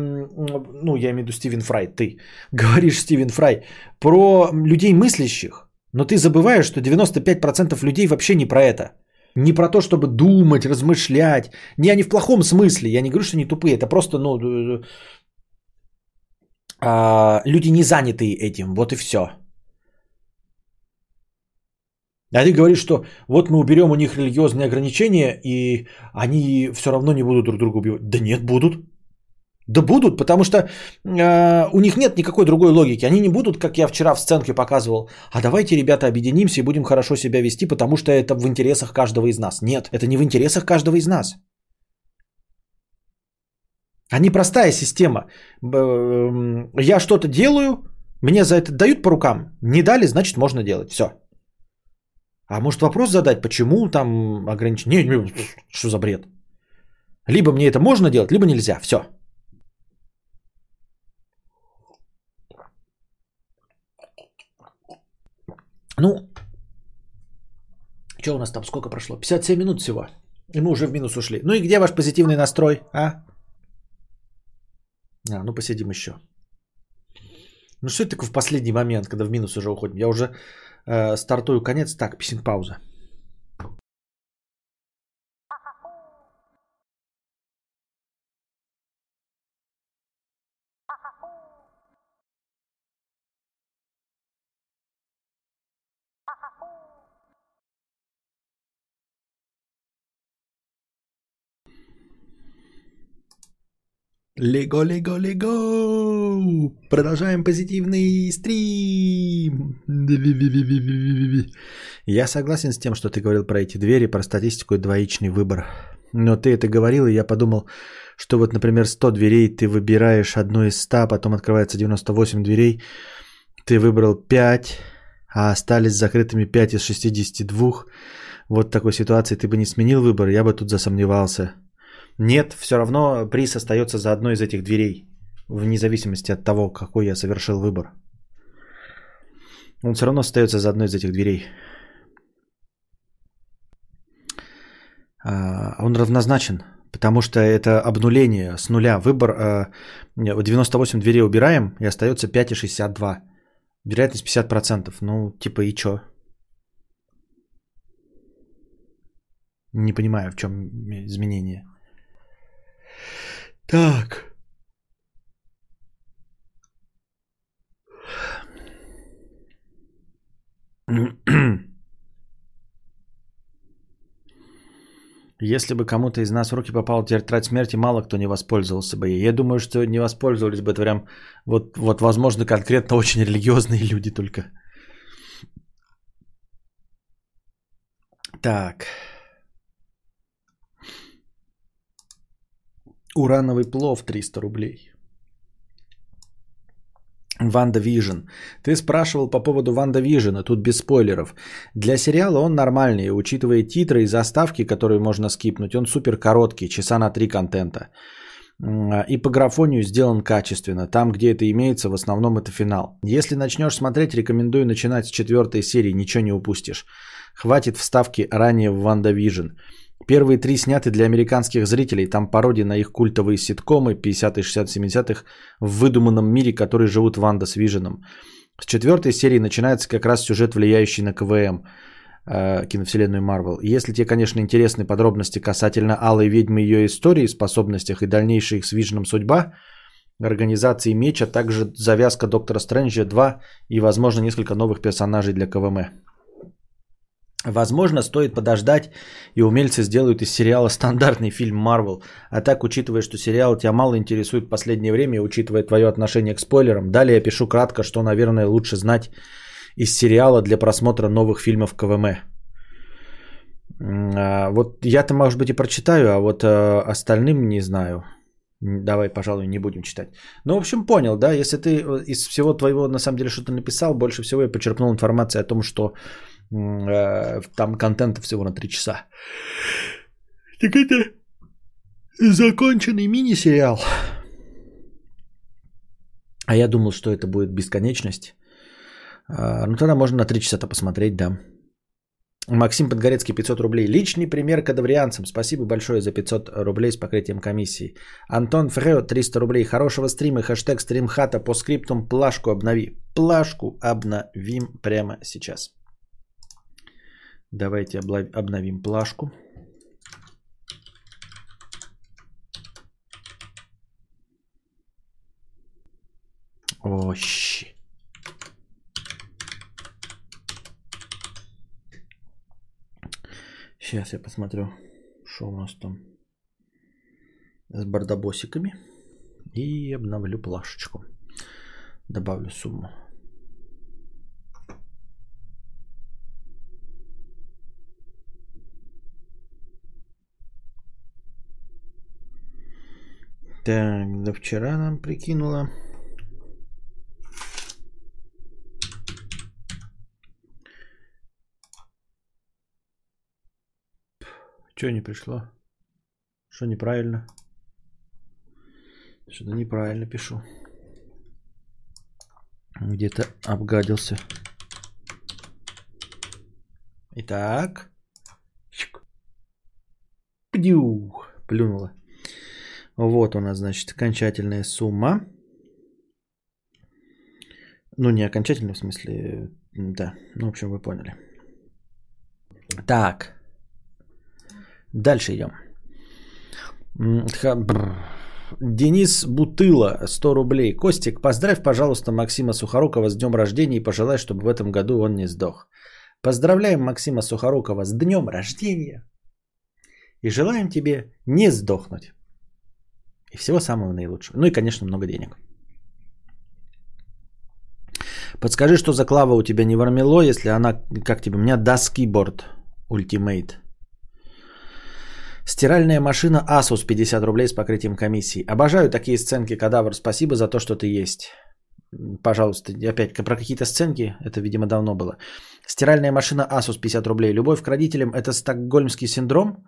ну, я имею в виду Стивен Фрай, ты [laughs] говоришь, Стивен Фрай, про людей мыслящих, но ты забываешь, что 95% людей вообще не про это. Не про то, чтобы думать, размышлять. Не они в плохом смысле. Я не говорю, что они тупые. Это просто, ну, э, люди не занятые этим. Вот и все. А ты говоришь, что вот мы уберем у них религиозные ограничения, и они все равно не будут друг друга убивать. Да нет, будут. Да будут, потому что э, у них нет никакой другой логики. Они не будут, как я вчера в сценке показывал, а давайте, ребята, объединимся и будем хорошо себя вести, потому что это в интересах каждого из нас. Нет, это не в интересах каждого из нас. Они простая система. Я что-то делаю, мне за это дают по рукам. Не дали, значит можно делать. Все. А может вопрос задать, почему там ограничение? Не, не, что за бред? Либо мне это можно делать, либо нельзя. Все. Ну, что у нас там, сколько прошло? 57 минут всего. И мы уже в минус ушли. Ну и где ваш позитивный настрой, а? А, ну посидим еще. Ну что это такое в последний момент, когда в минус уже уходим? Я уже э, стартую конец. Так, писинг пауза. Лего, лего, лего! Продолжаем позитивный стрим! Я согласен с тем, что ты говорил про эти двери, про статистику и двоичный выбор. Но ты это говорил, и я подумал, что вот, например, 100 дверей, ты выбираешь одну из 100, потом открывается 98 дверей, ты выбрал 5, а остались закрытыми 5 из 62. Вот в такой ситуации ты бы не сменил выбор, я бы тут засомневался. Нет, все равно приз остается за одной из этих дверей, вне зависимости от того, какой я совершил выбор. Он все равно остается за одной из этих дверей. А, он равнозначен, потому что это обнуление с нуля. Выбор 98 а, дверей убираем, и остается 5,62. Вероятность 50%. Ну, типа и чё? Не понимаю, в чем изменение. Так. Если бы кому-то из нас в руки попала тетрадь смерти, мало кто не воспользовался бы ей. Я думаю, что не воспользовались бы это прям, вот, вот возможно, конкретно очень религиозные люди только. Так. Урановый плов 300 рублей. WandaVision. Ты спрашивал по поводу WandaVision а, тут без спойлеров. Для сериала он нормальный, учитывая титры и заставки, которые можно скипнуть. Он супер короткий, часа на три контента. И по графонию сделан качественно. Там, где это имеется, в основном это финал. Если начнешь смотреть, рекомендую начинать с четвертой серии, ничего не упустишь. Хватит вставки ранее в WandaVision. Первые три сняты для американских зрителей, там пародия на их культовые ситкомы 50-х, 60 70-х в выдуманном мире, который живут Ванда с Виженом. С четвертой серии начинается как раз сюжет, влияющий на КВМ, э, киновселенную Марвел. Если тебе, конечно, интересны подробности касательно Алой Ведьмы, ее истории, способностях и дальнейшей их с Виженом судьба, организации Меч, а также завязка Доктора Стрэнджа 2 и, возможно, несколько новых персонажей для КВМ. Возможно, стоит подождать, и умельцы сделают из сериала стандартный фильм Марвел. А так, учитывая, что сериал тебя мало интересует в последнее время, и учитывая твое отношение к спойлерам, далее я пишу кратко, что, наверное, лучше знать из сериала для просмотра новых фильмов КВМ. А, вот я-то, может быть, и прочитаю, а вот а, остальным не знаю. Давай, пожалуй, не будем читать. Ну, в общем, понял, да, если ты э, из всего твоего, на самом деле, что-то написал, больше всего я почерпнул информацию о том, что э, там контента всего на 3 часа. Так это законченный мини-сериал. А я думал, что это будет бесконечность. А, ну, тогда можно на 3 часа-то посмотреть, да. Максим Подгорецкий, 500 рублей. Личный пример кадаврианцам. Спасибо большое за 500 рублей с покрытием комиссии. Антон Фрео, 300 рублей. Хорошего стрима. Хэштег стримхата по скриптум. Плашку обнови. Плашку обновим прямо сейчас. Давайте обновим плашку. О. Сейчас я посмотрю, что у нас там с бардабосиками. И обновлю плашечку. Добавлю сумму. Так, до вчера нам прикинула. Что не пришло? Что неправильно? Что-то неправильно пишу. Где-то обгадился. Итак. Пдю. Плюнула. Вот у нас, значит, окончательная сумма. Ну, не окончательная, в смысле, да. Ну, в общем, вы поняли. Так. Дальше идем. Денис Бутыла, 100 рублей. Костик, поздравь, пожалуйста, Максима Сухорукова с днем рождения и пожелай, чтобы в этом году он не сдох. Поздравляем Максима Сухорукова с днем рождения и желаем тебе не сдохнуть. И всего самого наилучшего. Ну и, конечно, много денег. Подскажи, что за клава у тебя не вармело, если она, как тебе, у меня доски борт Ultimate. Стиральная машина Asus 50 рублей с покрытием комиссии. Обожаю такие сценки, кадавр. Спасибо за то, что ты есть. Пожалуйста, опять про какие-то сценки, это, видимо, давно было. Стиральная машина Asus 50 рублей. Любовь к родителям – это стокгольмский синдром?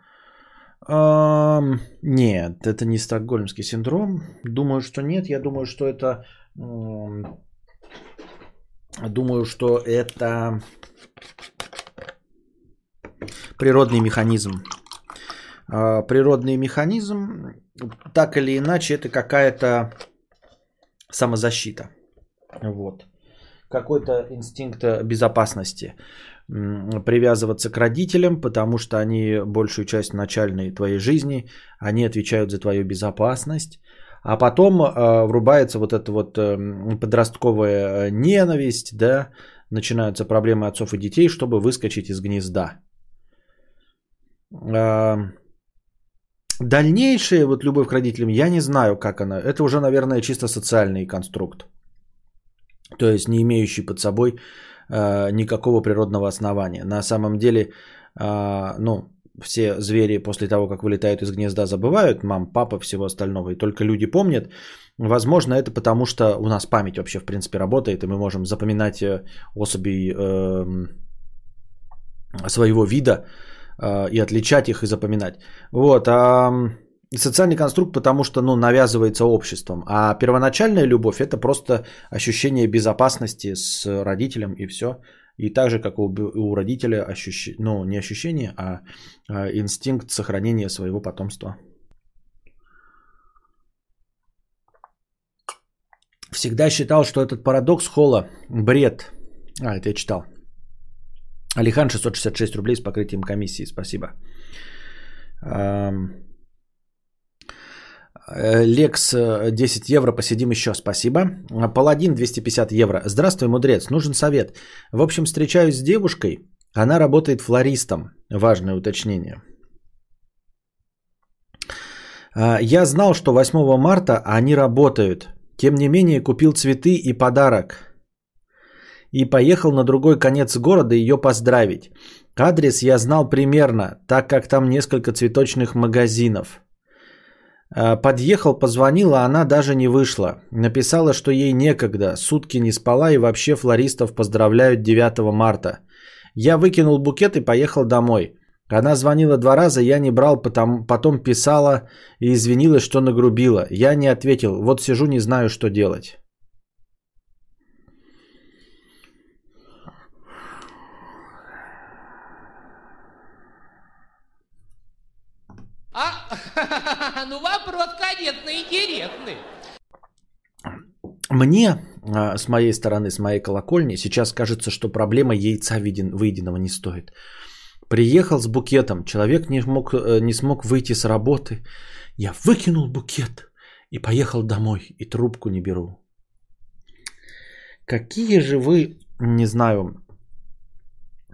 Нет, это не стокгольмский синдром. Думаю, что нет. Я думаю, что это... Думаю, что это природный механизм. А, природный механизм, так или иначе, это какая-то самозащита. Вот. Какой-то инстинкт безопасности. Привязываться к родителям, потому что они большую часть начальной твоей жизни, они отвечают за твою безопасность. А потом э, врубается вот эта вот э, подростковая ненависть, да, начинаются проблемы отцов и детей, чтобы выскочить из гнезда. Э, Дальнейшая вот любовь к родителям, я не знаю, как она. Это уже, наверное, чисто социальный конструкт. То есть не имеющий под собой э, никакого природного основания. На самом деле, э, ну, все звери после того, как вылетают из гнезда, забывают мам, папа, всего остального, и только люди помнят. Возможно, это потому, что у нас память вообще, в принципе, работает, и мы можем запоминать э, особей своего вида, и отличать их и запоминать. Вот. А социальный конструкт, потому что ну, навязывается обществом. А первоначальная любовь это просто ощущение безопасности с родителем и все. И так же, как у, у родителя, ощущ... ну, не ощущение, а, а инстинкт сохранения своего потомства. Всегда считал, что этот парадокс Холла – бред. А, это я читал. Алихан 666 рублей с покрытием комиссии. Спасибо. Лекс 10 евро, посидим еще, спасибо. Паладин 250 евро. Здравствуй, мудрец, нужен совет. В общем, встречаюсь с девушкой, она работает флористом. Важное уточнение. Я знал, что 8 марта они работают. Тем не менее, купил цветы и подарок и поехал на другой конец города ее поздравить. Адрес я знал примерно, так как там несколько цветочных магазинов. Э, Подъехал, позвонила, она даже не вышла. Написала, что ей некогда, сутки не спала и вообще флористов поздравляют 9 марта. Я выкинул букет и поехал домой. Она звонила два раза, я не брал, потом, потом писала и извинилась, что нагрубила. Я не ответил, вот сижу, не знаю, что делать. А, [laughs] ну вопрос, конечно, интересный. Мне, а, с моей стороны, с моей колокольни, сейчас кажется, что проблема яйца выеденного не стоит. Приехал с букетом, человек не, мог, э, не смог выйти с работы. Я выкинул букет и поехал домой, и трубку не беру. Какие же вы, не знаю,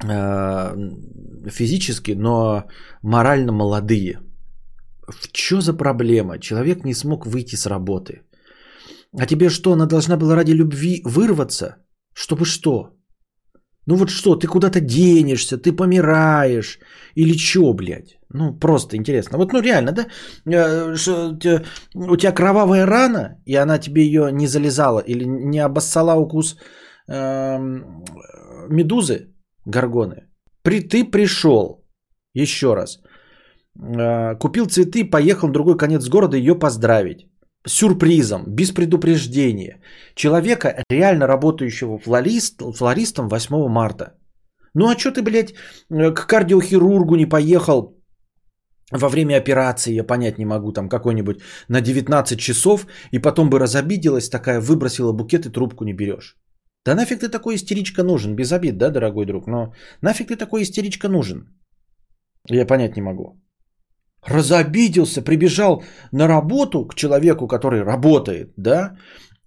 э, физически, но морально молодые. В что за проблема? Человек не смог выйти с работы. А тебе что, она должна была ради любви вырваться? Чтобы что? Ну вот что, ты куда-то денешься, ты помираешь. Или что, блядь? Ну, просто интересно. Вот, ну, реально, да? Э, у тебя кровавая рана, и она тебе ее не залезала, или не обоссала укус э, медузы, горгоны. При, ты пришел, еще раз, купил цветы, поехал в другой конец города ее поздравить сюрпризом, без предупреждения. Человека, реально работающего флорист, флористом 8 марта. Ну а что ты, блядь, э, к кардиохирургу не поехал во время операции, я понять не могу, там какой-нибудь на 19 часов, и потом бы разобиделась такая, выбросила букет и трубку не берешь. Да нафиг ты такой истеричка нужен, без обид, да, дорогой друг, но нафиг ты такой истеричка нужен? Я понять не могу разобиделся, прибежал на работу к человеку, который работает, да,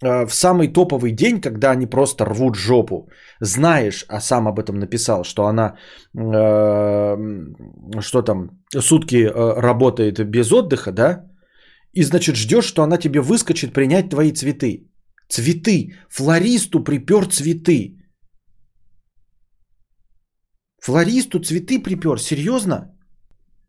э, в самый топовый день, когда они просто рвут жопу, знаешь, а сам об этом написал, что она, э, что там, сутки э, работает без отдыха, да, и значит ждешь, что она тебе выскочит принять твои цветы. Цветы. Флористу припер цветы. Флористу цветы припер. Серьезно?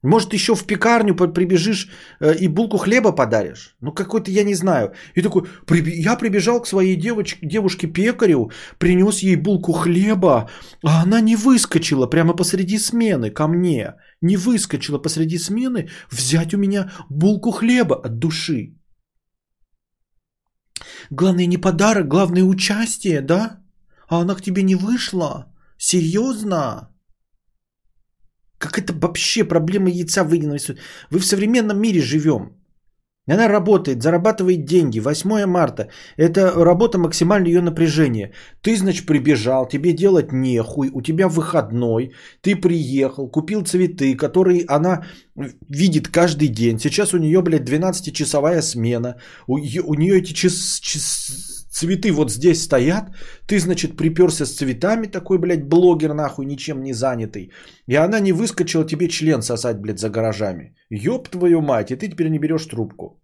Может, еще в пекарню прибежишь э, и булку хлеба подаришь? Ну, какой-то, я не знаю. И такой, я прибежал к своей девочке, девушке-пекарю, принес ей булку хлеба, а она не выскочила прямо посреди смены ко мне. Не выскочила посреди смены взять у меня булку хлеба от души. Главное не подарок, главное участие, да? А она к тебе не вышла? Серьезно? Как это вообще проблема яйца выеденного? Вы в современном мире живем. Она работает, зарабатывает деньги. 8 марта. Это работа максимально ее напряжение. Ты, значит, прибежал, тебе делать нехуй, у тебя выходной, ты приехал, купил цветы, которые она видит каждый день. Сейчас у нее, блядь, 12-часовая смена. У, у нее эти час, час, цветы вот здесь стоят, ты, значит, приперся с цветами, такой, блядь, блогер, нахуй, ничем не занятый, и она не выскочила тебе член сосать, блядь, за гаражами. Ёб твою мать, и ты теперь не берешь трубку.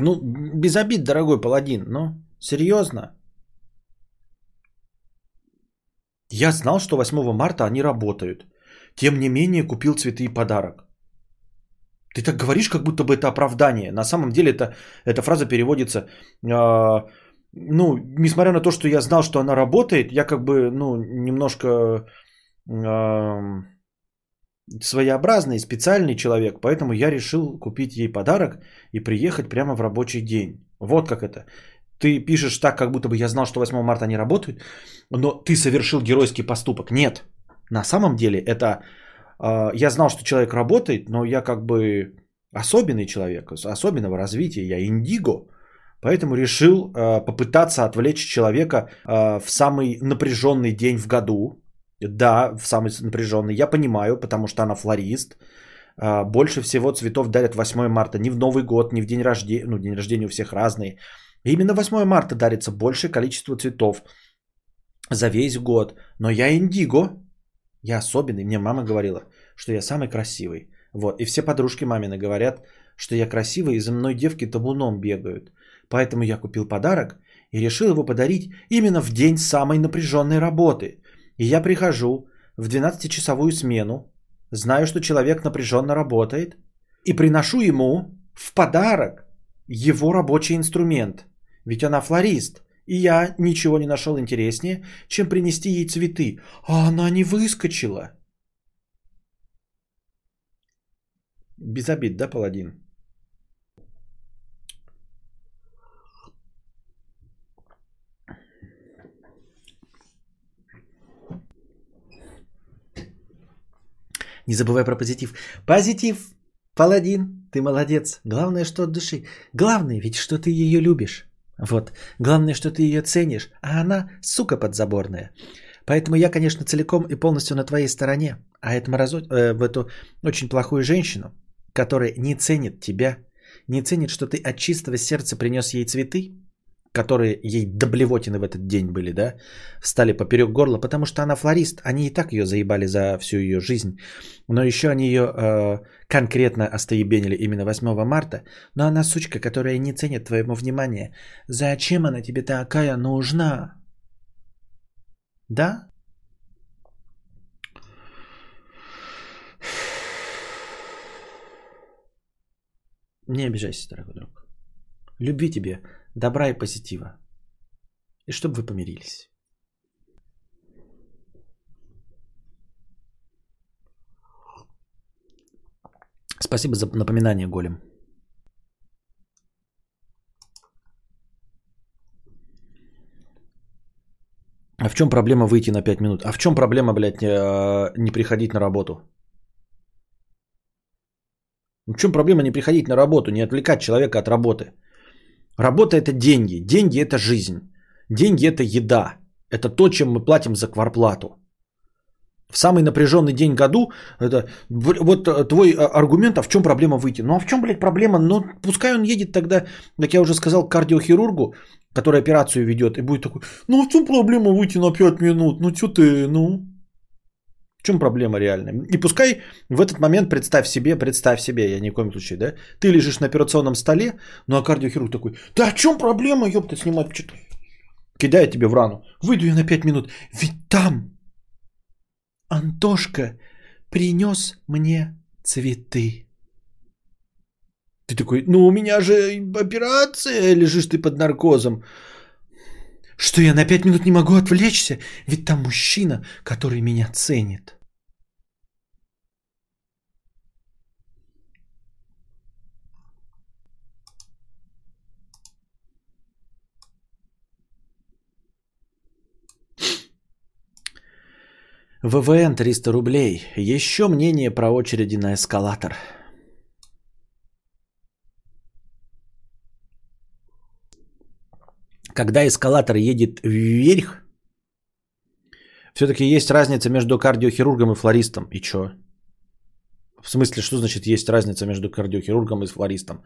Ну, без обид, дорогой паладин, ну, серьезно? Я знал, что 8 марта они работают. Тем не менее, купил цветы и подарок. Ты так говоришь, как будто бы это оправдание. На самом деле это, эта фраза переводится, э, ну, несмотря на то, что я знал, что она работает, я как бы, ну, немножко э, своеобразный, специальный человек, поэтому я решил купить ей подарок и приехать прямо в рабочий день. Вот как это. Ты пишешь так, как будто бы я знал, что 8 марта они работают, но ты совершил геройский поступок. Нет. На самом деле это я знал, что человек работает, но я как бы особенный человек, особенного развития, я индиго, поэтому решил а, попытаться отвлечь человека а, в самый напряженный день в году. Да, в самый напряженный, я понимаю, потому что она флорист. Больше всего цветов дарят 8 марта, не в Новый год, не в день рождения, ну, день рождения у всех разный. Именно 8 марта дарится большее количество цветов за весь год. Но я индиго, я особенный. Мне мама говорила, что я самый красивый. Вот. И все подружки мамины говорят, что я красивый, и за мной девки табуном бегают. Поэтому я купил подарок и решил его подарить именно в день самой напряженной работы. И я прихожу в 12-часовую смену, знаю, что человек напряженно работает, и приношу ему в подарок его рабочий инструмент. Ведь она флорист, и я ничего не нашел интереснее, чем принести ей цветы. А она не выскочила. Без обид, да, паладин? Не забывай про позитив. Позитив, паладин, ты молодец. Главное, что от души. Главное ведь, что ты ее любишь. Вот. Главное, что ты ее ценишь, а она сука подзаборная. Поэтому я, конечно, целиком и полностью на твоей стороне. А это мразо... э, в эту очень плохую женщину, которая не ценит тебя, не ценит, что ты от чистого сердца принес ей цветы, которые ей до блевотины в этот день были, да, встали поперек горла, потому что она флорист, они и так ее заебали за всю ее жизнь, но еще они ее э, конкретно остоебенили именно 8 марта, но она сучка, которая не ценит твоего внимания. Зачем она тебе такая нужна? Да? Не обижайся, дорогой друг. Любви тебе, добра и позитива. И чтобы вы помирились. Спасибо за напоминание, Голем. А в чем проблема выйти на 5 минут? А в чем проблема, блядь, э, не приходить на работу? В чем проблема не приходить на работу, не отвлекать человека от работы? Работа это деньги, деньги это жизнь, деньги это еда, это то, чем мы платим за кварплату. В самый напряженный день году, это, вот э, твой а, аргумент, а в чем проблема выйти? Ну а в чем, блядь, проблема? Ну пускай он едет тогда, как я уже сказал, к кардиохирургу, который операцию ведет, и будет такой, ну а в чем проблема выйти на 5 минут? Ну что ты, ну? В чем проблема реальная? И пускай в этот момент представь себе, представь себе, я ни в коем случае, да? Ты лежишь на операционном столе, ну а кардиохирург такой, да о чем проблема, ёпта, снимать что-то. Кидает тебе в рану. Выйду я на 5 минут. Ведь там Антошка принес мне цветы. Ты такой, ну у меня же операция, лежишь ты под наркозом. Что я на пять минут не могу отвлечься? Ведь там мужчина, который меня ценит. ВВН 300 рублей. Еще мнение про очереди на эскалатор. Когда эскалатор едет вверх, все-таки есть разница между кардиохирургом и флористом. И что? В смысле, что значит есть разница между кардиохирургом и флористом?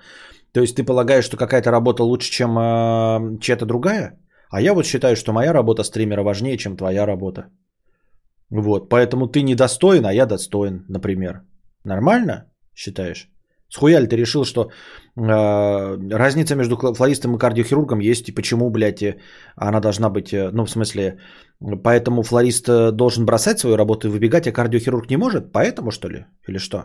То есть ты полагаешь, что какая-то работа лучше, чем э, чья-то другая? А я вот считаю, что моя работа стримера важнее, чем твоя работа. Вот, поэтому ты недостоин, а я достоин, например. Нормально считаешь? Схуя ли ты решил, что разница между флористом и кардиохирургом есть, и почему, блядь, э, она должна быть, э, ну, в смысле, поэтому флорист э, должен бросать свою работу и выбегать, а кардиохирург не может? Поэтому, что ли? Или что?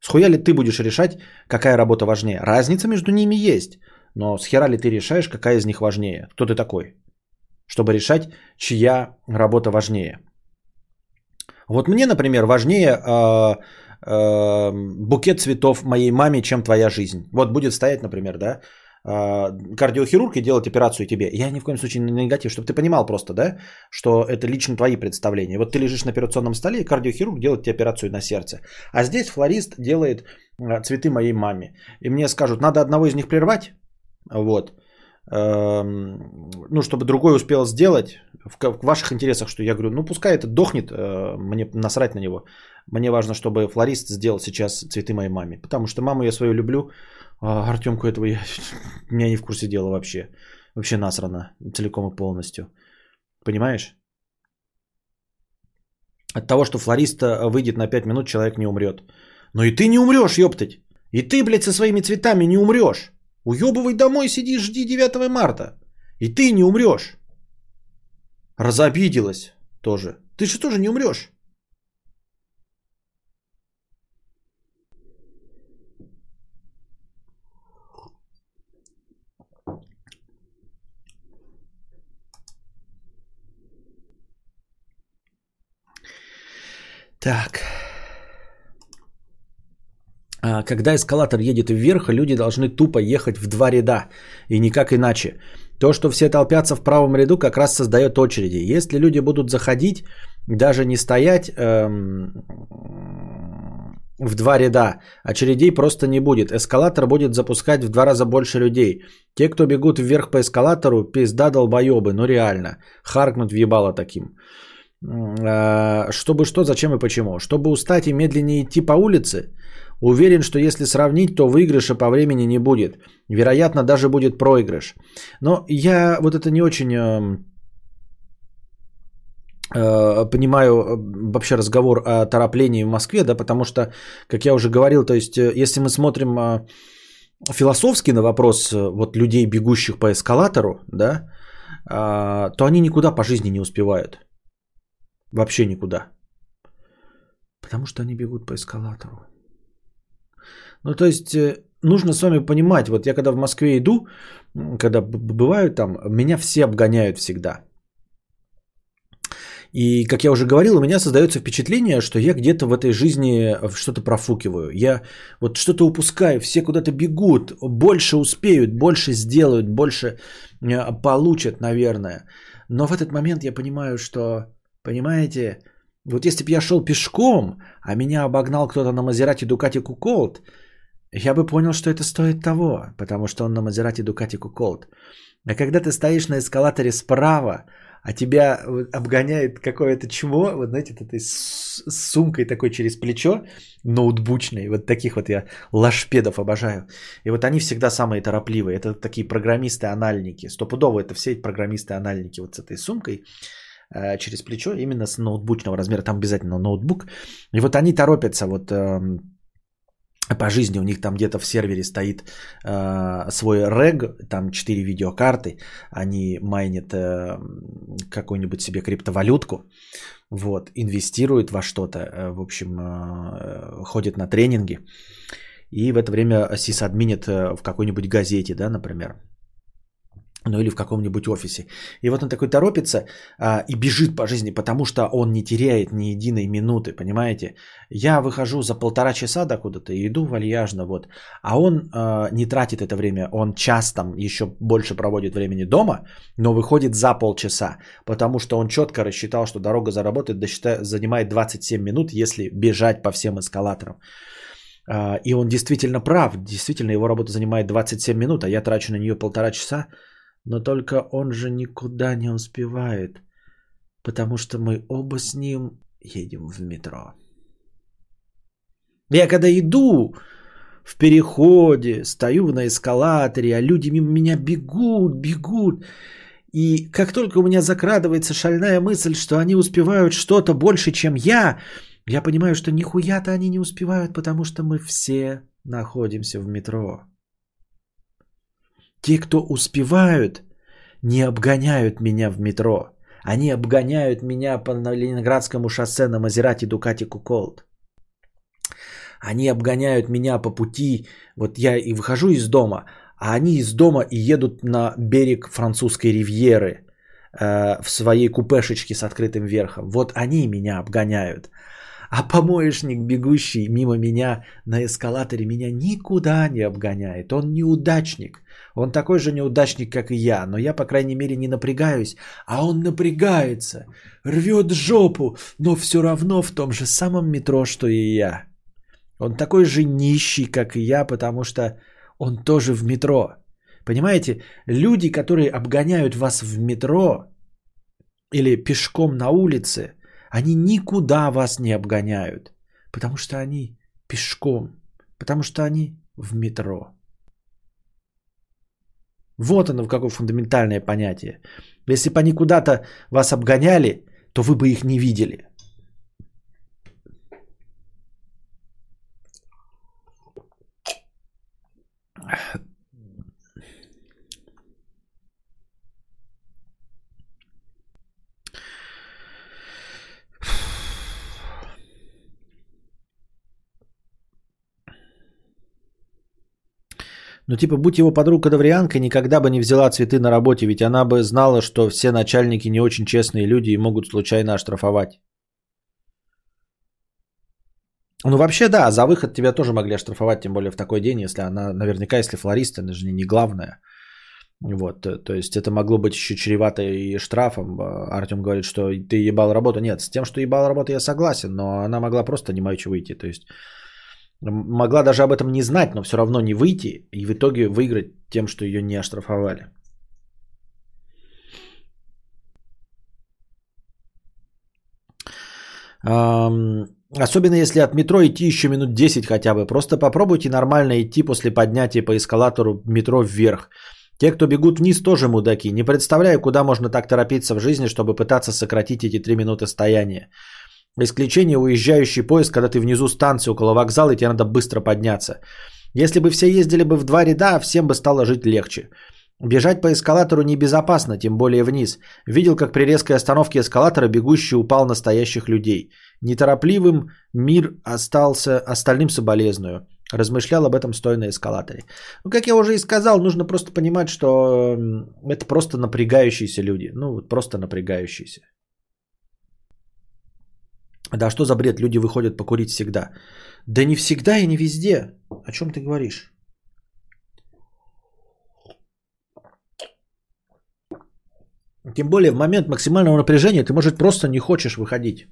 Схуя ли ты будешь решать, какая работа важнее? Разница между ними есть, но с хера ли ты решаешь, какая из них важнее? Кто ты такой? Чтобы решать, чья работа важнее. Вот мне, например, важнее э, э, букет цветов моей маме, чем твоя жизнь. Вот будет стоять, например, да, э, кардиохирург и делать операцию тебе. Я ни в коем случае не негатив, чтобы ты понимал просто, да, что это лично твои представления. Вот ты лежишь на операционном столе, и кардиохирург делает тебе операцию на сердце. А здесь флорист делает э, цветы моей маме. И мне скажут, надо одного из них прервать, вот, ну, чтобы другой успел сделать, в ваших интересах, что я говорю, ну пускай это дохнет, э, мне насрать на него. Мне важно, чтобы флорист сделал сейчас цветы моей маме. Потому что маму я свою люблю, а Артемку этого я, [laughs] меня не в курсе дела вообще. Вообще насрано, целиком и полностью. Понимаешь? От того, что флорист выйдет на 5 минут, человек не умрет. Но и ты не умрешь, ёптать. И ты, блядь, со своими цветами не умрешь. Уебывай домой, сиди, жди 9 марта. И ты не умрешь. Разобиделась тоже. Ты же тоже не умрешь. Так. А, Когда эскалатор едет вверх, люди должны тупо ехать в два ряда. И никак иначе. То, что все толпятся в правом ряду, как раз создает очереди. Если люди будут заходить, даже не стоять эм, в два ряда, очередей просто не будет. Эскалатор будет запускать в два раза больше людей. Те, кто бегут вверх по эскалатору, пизда долбоебы, ну реально. Харкнут в ебало таким. Э, Чтобы что, зачем и почему? Чтобы устать и медленнее идти по улице? Уверен, что если сравнить, то выигрыша по времени не будет. Вероятно, даже будет проигрыш. Но я вот это не очень эм, э, понимаю э, вообще разговор о тороплении в Москве, да, потому что, как я уже говорил, то есть, э, если мы смотрим э, философски на вопрос вот людей, бегущих по эскалатору, да, э, то они никуда по жизни не успевают. Вообще никуда. Потому что они бегут по эскалатору. Ну, то есть, э, нужно с вами понимать, вот я когда в Москве иду, когда бываю там, меня все обгоняют всегда. И, как я уже говорил, у меня создается впечатление, что я где-то в этой жизни что-то профукиваю. Я вот что-то упускаю, все куда-то бегут, больше успеют, больше сделают, больше э, получат, наверное. Но в этот момент я понимаю, что, понимаете, вот если бы я шел пешком, а меня обогнал кто-то на Мазерати Дукати Куколт, я бы понял, что это стоит того, потому что он на Мазерати Дукати Куколт. А когда ты стоишь на эскалаторе справа, а тебя вот обгоняет какое-то чмо, вот знаете, вот этой с сумкой такой через плечо, ноутбучной, вот таких вот я лашпедов обожаю. И вот они всегда самые торопливые, это такие программисты-анальники, стопудово это все программисты-анальники вот с этой сумкой э, через плечо, именно с ноутбучного размера, там обязательно ноутбук. И вот они торопятся, вот эм, по жизни у них там где-то в сервере стоит э, свой рег, там 4 видеокарты, они майнят э, какую-нибудь себе криптовалютку, вот, инвестируют во что-то, э, в общем, э, ходят на тренинги, и в это время сисадминят э, в какой-нибудь газете, да, например, ну или в каком-нибудь офисе. И вот он такой торопится а, и бежит по жизни, потому что он не теряет ни единой минуты, понимаете? Я выхожу за полтора часа до куда-то и иду вальяжно, вот. А он а, не тратит это время, он час там еще больше проводит времени дома, но выходит за полчаса, потому что он четко рассчитал, что дорога за работой досчита- занимает 27 минут, если бежать по всем эскалаторам. А, И он действительно прав, действительно его работа занимает 27 минут, а я трачу на нее полтора часа, но только он же никуда не успевает, потому что мы оба с ним едем в метро. Я когда иду в переходе, стою на эскалаторе, а люди мимо меня бегут, бегут. И как только у меня закрадывается шальная мысль, что они успевают что-то больше, чем я, я понимаю, что нихуя-то они не успевают, потому что мы все находимся в метро. Те, кто успевают, не обгоняют меня в метро. Они обгоняют меня по Ленинградскому шоссе на Мазерати Дукати Куколт. Они обгоняют меня по пути, вот я и выхожу из дома, а они из дома и едут на берег французской ривьеры э, в своей купешечке с открытым верхом. Вот они меня обгоняют. А помоечник, бегущий мимо меня на эскалаторе, меня никуда не обгоняет. Он неудачник. Он такой же неудачник, как и я. Но я, по крайней мере, не напрягаюсь. А он напрягается, рвет жопу, но все равно в том же самом метро, что и я. Он такой же нищий, как и я, потому что он тоже в метро. Понимаете, люди, которые обгоняют вас в метро или пешком на улице, они никуда вас не обгоняют, потому что они пешком, потому что они в метро. Вот оно какое фундаментальное понятие. Если бы они куда-то вас обгоняли, то вы бы их не видели. Ну, типа, будь его подруга Кадаврианка, никогда бы не взяла цветы на работе, ведь она бы знала, что все начальники не очень честные люди и могут случайно оштрафовать. Ну, вообще, да, за выход тебя тоже могли оштрафовать, тем более в такой день, если она, наверняка, если флорист, она же не главная. Вот, э, то есть это могло быть еще чревато и штрафом. А, Артем говорит, что ты ебал работу. Нет, с тем, что ебал работу, я согласен, но она могла просто не мочь выйти. То есть могла даже об этом не знать, но все равно не выйти и в итоге выиграть тем, что ее не оштрафовали. Особенно если от метро идти еще минут 10 хотя бы. Просто попробуйте нормально идти после поднятия по эскалатору метро вверх. Те, кто бегут вниз, тоже мудаки. Не представляю, куда можно так торопиться в жизни, чтобы пытаться сократить эти 3 минуты стояния. Исключение уезжающий поезд, когда ты внизу станции около вокзала, и тебе надо быстро подняться. Если бы все ездили бы в два ряда, всем бы стало жить легче. Бежать по эскалатору небезопасно, тем более вниз. Видел, как при резкой остановке эскалатора бегущий упал настоящих людей. Неторопливым мир остался, остальным соболезную. Размышлял об этом стоя на эскалаторе. Ну, как я уже и сказал, нужно просто понимать, что это просто напрягающиеся люди. Ну, просто напрягающиеся. Да что за бред? Люди выходят покурить всегда. Да не всегда и не везде. О чем ты говоришь? Тем более в момент максимального напряжения ты, может, просто не хочешь выходить.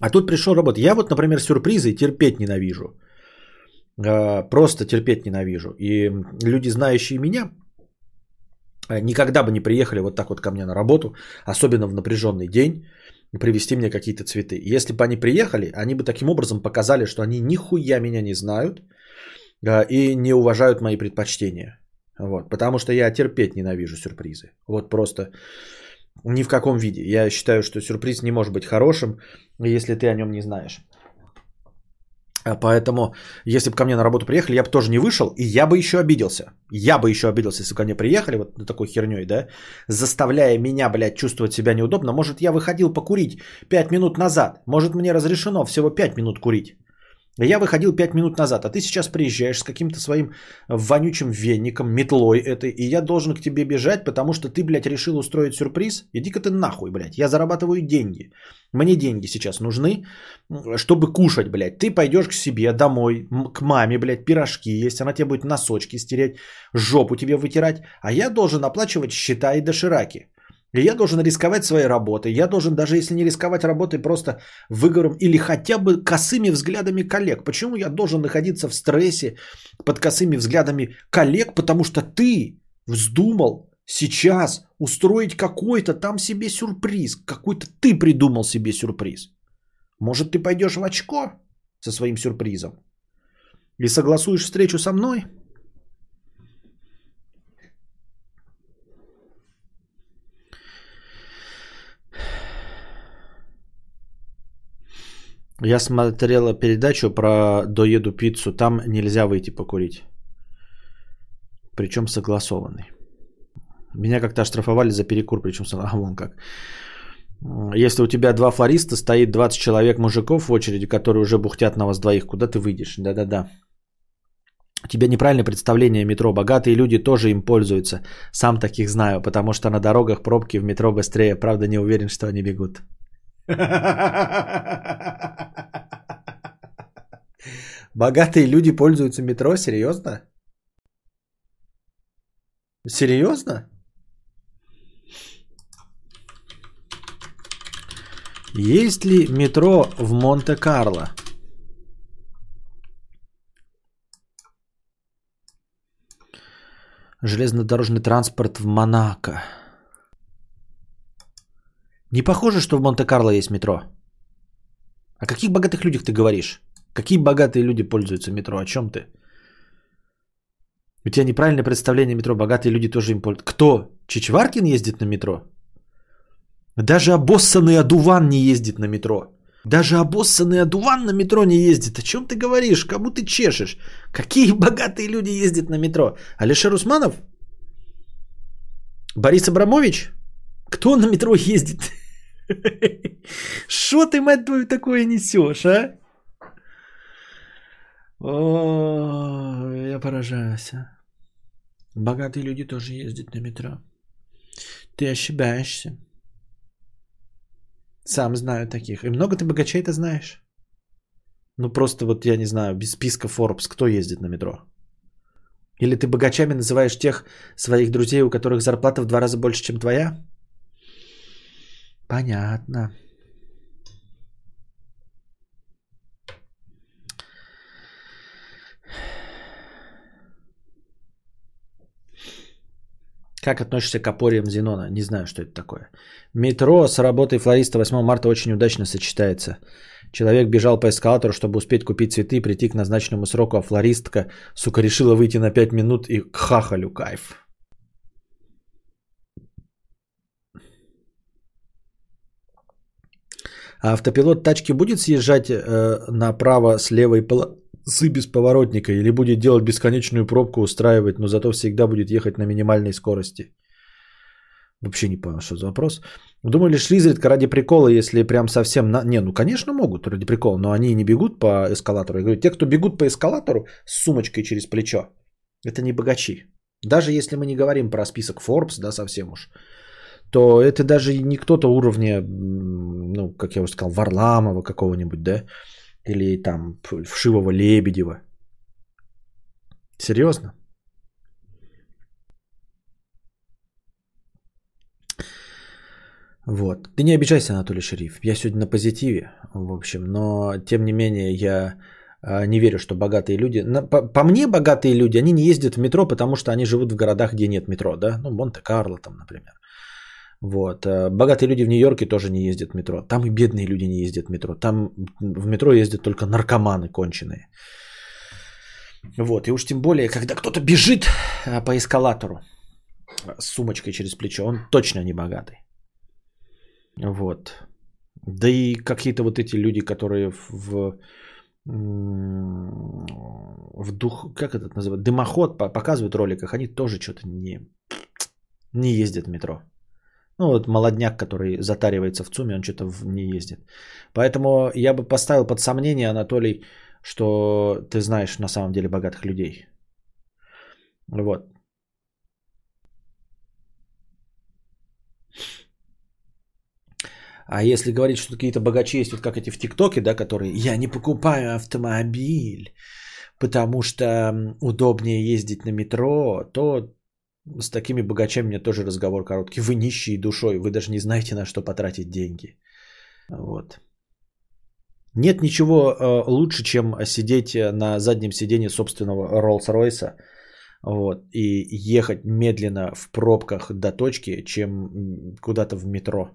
А тут пришел работать. Я вот, например, сюрпризы терпеть ненавижу. А, просто терпеть ненавижу. И люди, знающие меня, никогда бы не приехали вот так вот ко мне на работу, особенно в напряженный день, привезти мне какие-то цветы. Если бы они приехали, они бы таким образом показали, что они нихуя меня не знают а, и не уважают мои предпочтения. Вот, потому что я терпеть ненавижу сюрпризы. Вот просто ни в каком виде. Я считаю, что сюрприз не может быть хорошим, если ты о нем не знаешь. А поэтому, если бы ко мне на работу приехали, я бы тоже не вышел, и я бы еще обиделся. Я бы еще обиделся, если бы ко мне приехали вот на такой херней, да, заставляя меня, блядь, чувствовать себя неудобно. Может, я выходил покурить 5 минут назад. Может, мне разрешено всего 5 минут курить. Я выходил 5 минут назад, а ты сейчас приезжаешь с каким-то своим вонючим веником, метлой этой, и я должен к тебе бежать, потому что ты, блядь, решил устроить сюрприз? Иди-ка ты нахуй, блядь, я зарабатываю деньги. Мне деньги сейчас нужны, чтобы кушать, блядь. Ты пойдешь к себе домой, к маме, блядь, пирожки есть, она тебе будет носочки стереть, жопу тебе вытирать, а я должен оплачивать счета и дошираки. И я должен рисковать своей работой. Я должен, даже если не рисковать работой, просто выговором или хотя бы косыми взглядами коллег. Почему я должен находиться в стрессе под косыми взглядами коллег? Потому что ты вздумал сейчас устроить какой-то там себе сюрприз. Какой-то ты придумал себе сюрприз. Может, ты пойдешь в очко со своим сюрпризом? И согласуешь встречу со мной? Я смотрела передачу про доеду пиццу. Там нельзя выйти покурить. Причем согласованный. Меня как-то оштрафовали за перекур, причем [laughs] а вон как. Если у тебя два флориста, стоит 20 человек мужиков в очереди, которые уже бухтят на вас двоих, куда ты выйдешь? Да-да-да. У тебя неправильное представление метро. Богатые люди тоже им пользуются. Сам таких знаю, потому что на дорогах пробки в метро быстрее. Правда, не уверен, что они бегут. Богатые люди пользуются метро? Серьезно? Серьезно? Есть ли метро в Монте-Карло? Железнодорожный транспорт в Монако. Не похоже, что в Монте-Карло есть метро. О каких богатых людях ты говоришь? Какие богатые люди пользуются метро? О чем ты? У тебя неправильное представление метро. Богатые люди тоже им пользуются. Кто? Чичваркин ездит на метро? Даже обоссанный одуван не ездит на метро. Даже обоссанный одуван на метро не ездит. О чем ты говоришь? Кому ты чешешь? Какие [laughs] богатые люди ездят на метро? Алишер Усманов? Борис Абрамович? Кто на метро ездит? Что ты, мать твою, такое несешь, а? О, я поражаюсь. А. Богатые люди тоже ездят на метро. Ты ошибаешься. Сам знаю таких. И много ты богачей это знаешь? Ну просто вот я не знаю, без списка Forbes, кто ездит на метро? Или ты богачами называешь тех своих друзей, у которых зарплата в два раза больше, чем твоя? Понятно. Как относишься к опориям Зенона? Не знаю, что это такое. Метро с работой флориста 8 марта очень удачно сочетается. Человек бежал по эскалатору, чтобы успеть купить цветы и прийти к назначенному сроку, а флористка, сука, решила выйти на 5 минут и к хахалю кайф. А автопилот тачки будет съезжать э, направо с левой полосы без поворотника или будет делать бесконечную пробку, устраивать, но зато всегда будет ехать на минимальной скорости? Вообще не понял, что за вопрос. Думали, ли шли изредка ради прикола, если прям совсем... На... Не, ну, конечно, могут ради прикола, но они не бегут по эскалатору. Я говорю, те, кто бегут по эскалатору с сумочкой через плечо, это не богачи. Даже если мы не говорим про список Forbes, да, совсем уж, то это даже не кто-то уровня, ну, как я уже сказал, Варламова какого-нибудь, да, или там Вшивого Лебедева. Серьезно? Вот. Ты не обижайся, Анатолий Шериф. Я сегодня на позитиве, в общем, но тем не менее я а, не верю, что богатые люди... По, мне, богатые люди, они не ездят в метро, потому что они живут в городах, где нет метро, да? Ну, Монте-Карло там, например. Вот. А, богатые люди в Нью-Йорке тоже не ездят в метро. Там и бедные люди не ездят в метро. Там в метро ездят только наркоманы конченые. Вот. И уж тем более, когда кто-то бежит а, по эскалатору с сумочкой через плечо, он точно не богатый. Вот. Да и какие-то вот эти люди, которые в, в дух, как это называют, дымоход показывают в роликах, они тоже что-то не, не ездят в метро. Ну вот молодняк, который затаривается в ЦУМе, он что-то не ездит. Поэтому я бы поставил под сомнение, Анатолий, что ты знаешь на самом деле богатых людей. Вот. А если говорить, что какие-то богачи есть, вот как эти в ТикТоке, да, которые «я не покупаю автомобиль, потому что удобнее ездить на метро», то с такими богачами мне тоже разговор короткий. Вы нищие душой, вы даже не знаете, на что потратить деньги. Вот. Нет ничего э, лучше, чем сидеть на заднем сиденье собственного Роллс-Ройса вот, и ехать медленно в пробках до точки, чем куда-то в метро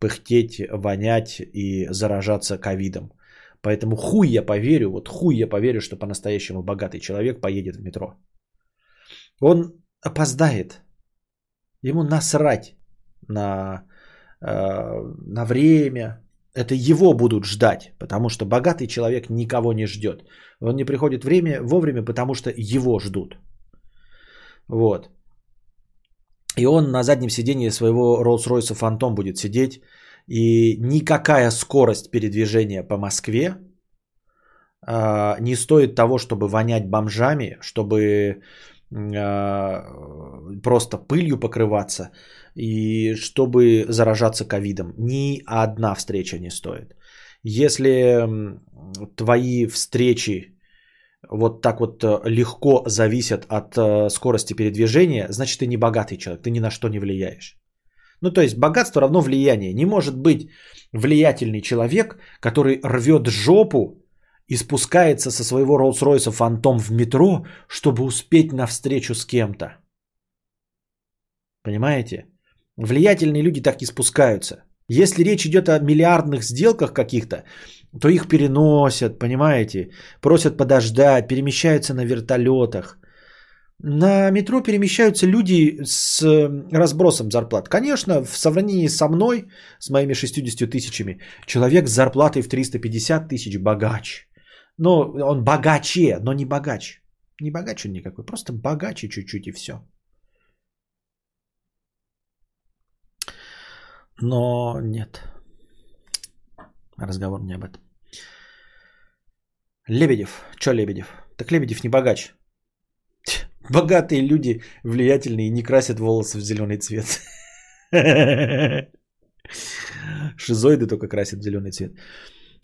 пыхтеть, вонять и заражаться ковидом. Поэтому хуй я поверю, вот хуй я поверю, что по-настоящему богатый человек поедет в метро. Он опоздает. Ему насрать на, э, на время. Это его будут ждать, потому что богатый человек никого не ждет. Он не приходит время, вовремя, потому что его ждут. Вот. И он на заднем сидении своего Rolls-Royce Phantom будет сидеть. И никакая скорость передвижения по Москве э, не стоит того, чтобы вонять бомжами, чтобы просто пылью покрываться и чтобы заражаться ковидом. Ни одна встреча не стоит. Если твои встречи вот так вот э, легко зависят от э, скорости передвижения, значит ты не богатый человек, ты ни на что не влияешь. Ну то есть богатство равно влияние. Не может быть влиятельный человек, который рвет жопу и спускается со своего Роллс-Ройса фантом в метро, чтобы успеть на встречу с кем-то. Понимаете? Влиятельные люди так и спускаются. Если речь идет о миллиардных сделках каких-то, то их переносят, понимаете? Просят подождать, перемещаются на вертолетах. На метро перемещаются люди с разбросом зарплат. Конечно, в сравнении со мной, с моими 60 тысячами, человек с зарплатой в 350 тысяч богач. Но он богаче, но не богач. Не богач он никакой, просто богаче чуть-чуть и все. Но нет. Разговор не об этом. Лебедев. Чё Лебедев? Так Лебедев не богач. Богатые люди, влиятельные, не красят волосы в зеленый цвет. [laughs] Шизоиды только красят зеленый цвет.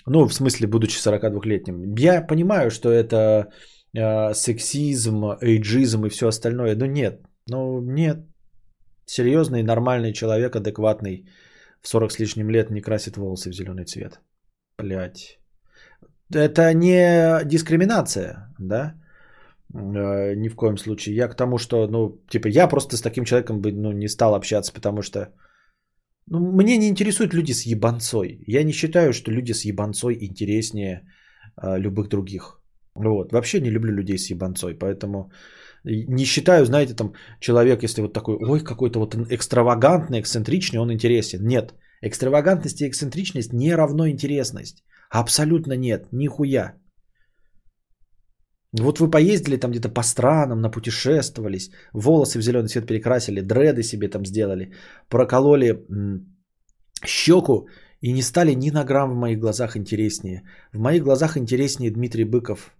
Ну, в смысле, будучи 42-летним. Я понимаю, что это э, сексизм, эйджизм и все остальное. Но нет. Ну, нет. Серьезный, нормальный человек, адекватный, в 40 с лишним лет не красит волосы в зеленый цвет. Блять. Это не дискриминация, да? Э, ни в коем случае. Я к тому, что, ну, типа, я просто с таким человеком бы, ну, не стал общаться, потому что, ну, мне не интересуют люди с ебанцой. Я не считаю, что люди с ебанцой интереснее э, любых других. Вот. Вообще не люблю людей с ебанцой, поэтому не считаю, знаете, там, человек, если вот такой, ой, какой-то вот экстравагантный, эксцентричный, он интересен. Нет. Экстравагантность и эксцентричность не равно интересность. Абсолютно нет. Нихуя. Вот вы поездили там где-то по странам, напутешествовались, волосы в зеленый цвет перекрасили, дреды себе там сделали, прокололи щеку и не стали ни на грамм в моих глазах интереснее. В моих глазах интереснее Дмитрий Быков.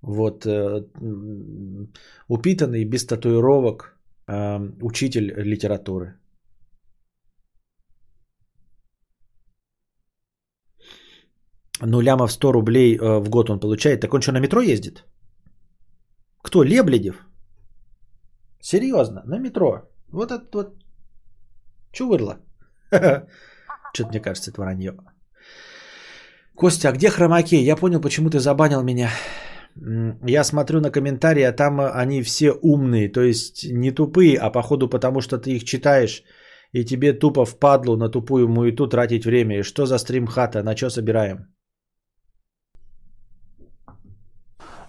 Вот э, упитанный, без татуировок, э, учитель литературы. Ну, лямов 100 рублей э, в год он получает. Так он что, на метро ездит? Кто? Лебледев? Серьезно, на метро. Вот это вот чувырло. [laughs] Что-то мне кажется, это вранье. Костя, а где хромакей? Я понял, почему ты забанил меня. Я смотрю на комментарии, а там они все умные, то есть не тупые, а походу потому, что ты их читаешь, и тебе тупо впадлу на тупую муету тратить время. И что за стрим хата, на что собираем?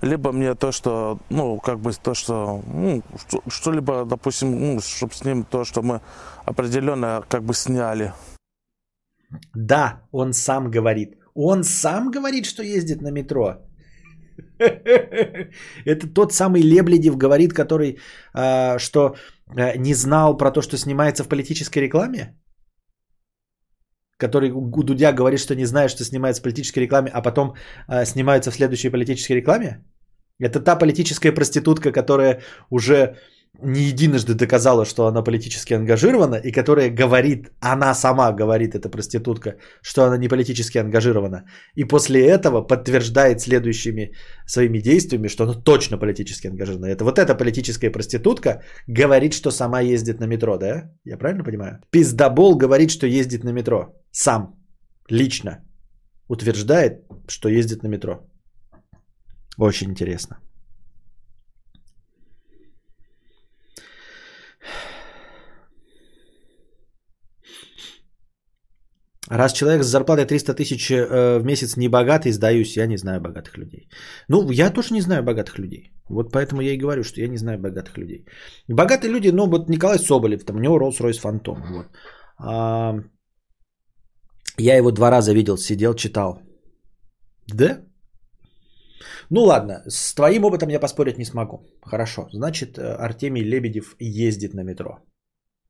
Либо мне то, что, ну, как бы то, что, ну, что-либо, допустим, ну, чтобы с ним то, что мы определенно как бы сняли. Да, он сам говорит. Он сам говорит, что ездит на метро. [laughs] Это тот самый Лебледев говорит, который, а, что а, не знал про то, что снимается в политической рекламе? Который у Дудя говорит, что не знает, что снимается в политической рекламе, а потом а, снимается в следующей политической рекламе? Это та политическая проститутка, которая уже не единожды доказала, что она политически ангажирована, и которая говорит, она сама говорит, эта проститутка, что она не политически ангажирована. И после этого подтверждает следующими своими действиями, что она точно политически ангажирована. Это вот эта политическая проститутка говорит, что сама ездит на метро, да? Я правильно понимаю? Пиздобол говорит, что ездит на метро. Сам. Лично. Утверждает, что ездит на метро. Очень интересно. Раз человек с зарплатой 300 тысяч э, в месяц не богатый, сдаюсь, я не знаю богатых людей. Ну, я тоже не знаю богатых людей. Вот поэтому я и говорю, что я не знаю богатых людей. Богатые люди, ну, вот Николай Соболев, там у него Rolls-Royce Phantom. Вот. А, я его два раза видел, сидел, читал. Да? Ну ладно, с твоим опытом я поспорить не смогу. Хорошо, значит, э, Артемий Лебедев ездит на метро.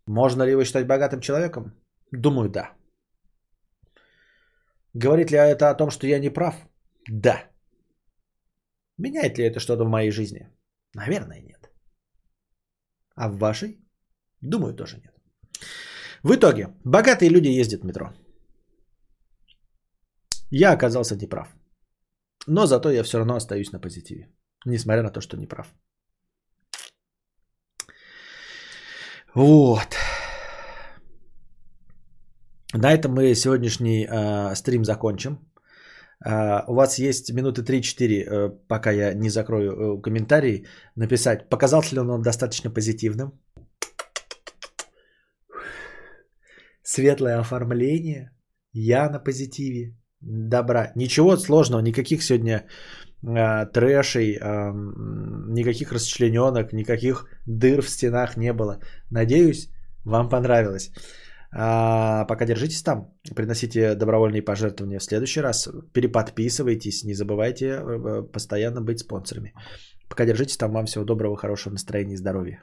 Можно ли его считать богатым человеком? Думаю, да. Говорит ли это о том, что я не прав? Да. Меняет ли это что-то в моей жизни? Наверное, нет. А в вашей? Думаю, тоже нет. В итоге, богатые люди ездят в метро. Я оказался неправ. Но зато я все равно остаюсь на позитиве. Несмотря на то, что не прав. Вот. На этом мы сегодняшний э, стрим закончим. Э, у вас есть минуты 3-4, э, пока я не закрою э, комментарий, написать, показался ли он достаточно позитивным. Светлое оформление. Я на позитиве добра. Ничего сложного, никаких сегодня э, трэшей, э, никаких расчлененок, никаких дыр в стенах не было. Надеюсь, вам понравилось. А, пока держитесь там, приносите добровольные пожертвования в следующий раз, переподписывайтесь, не забывайте э, постоянно быть спонсорами. Пока держитесь там, вам всего доброго, хорошего настроения и здоровья.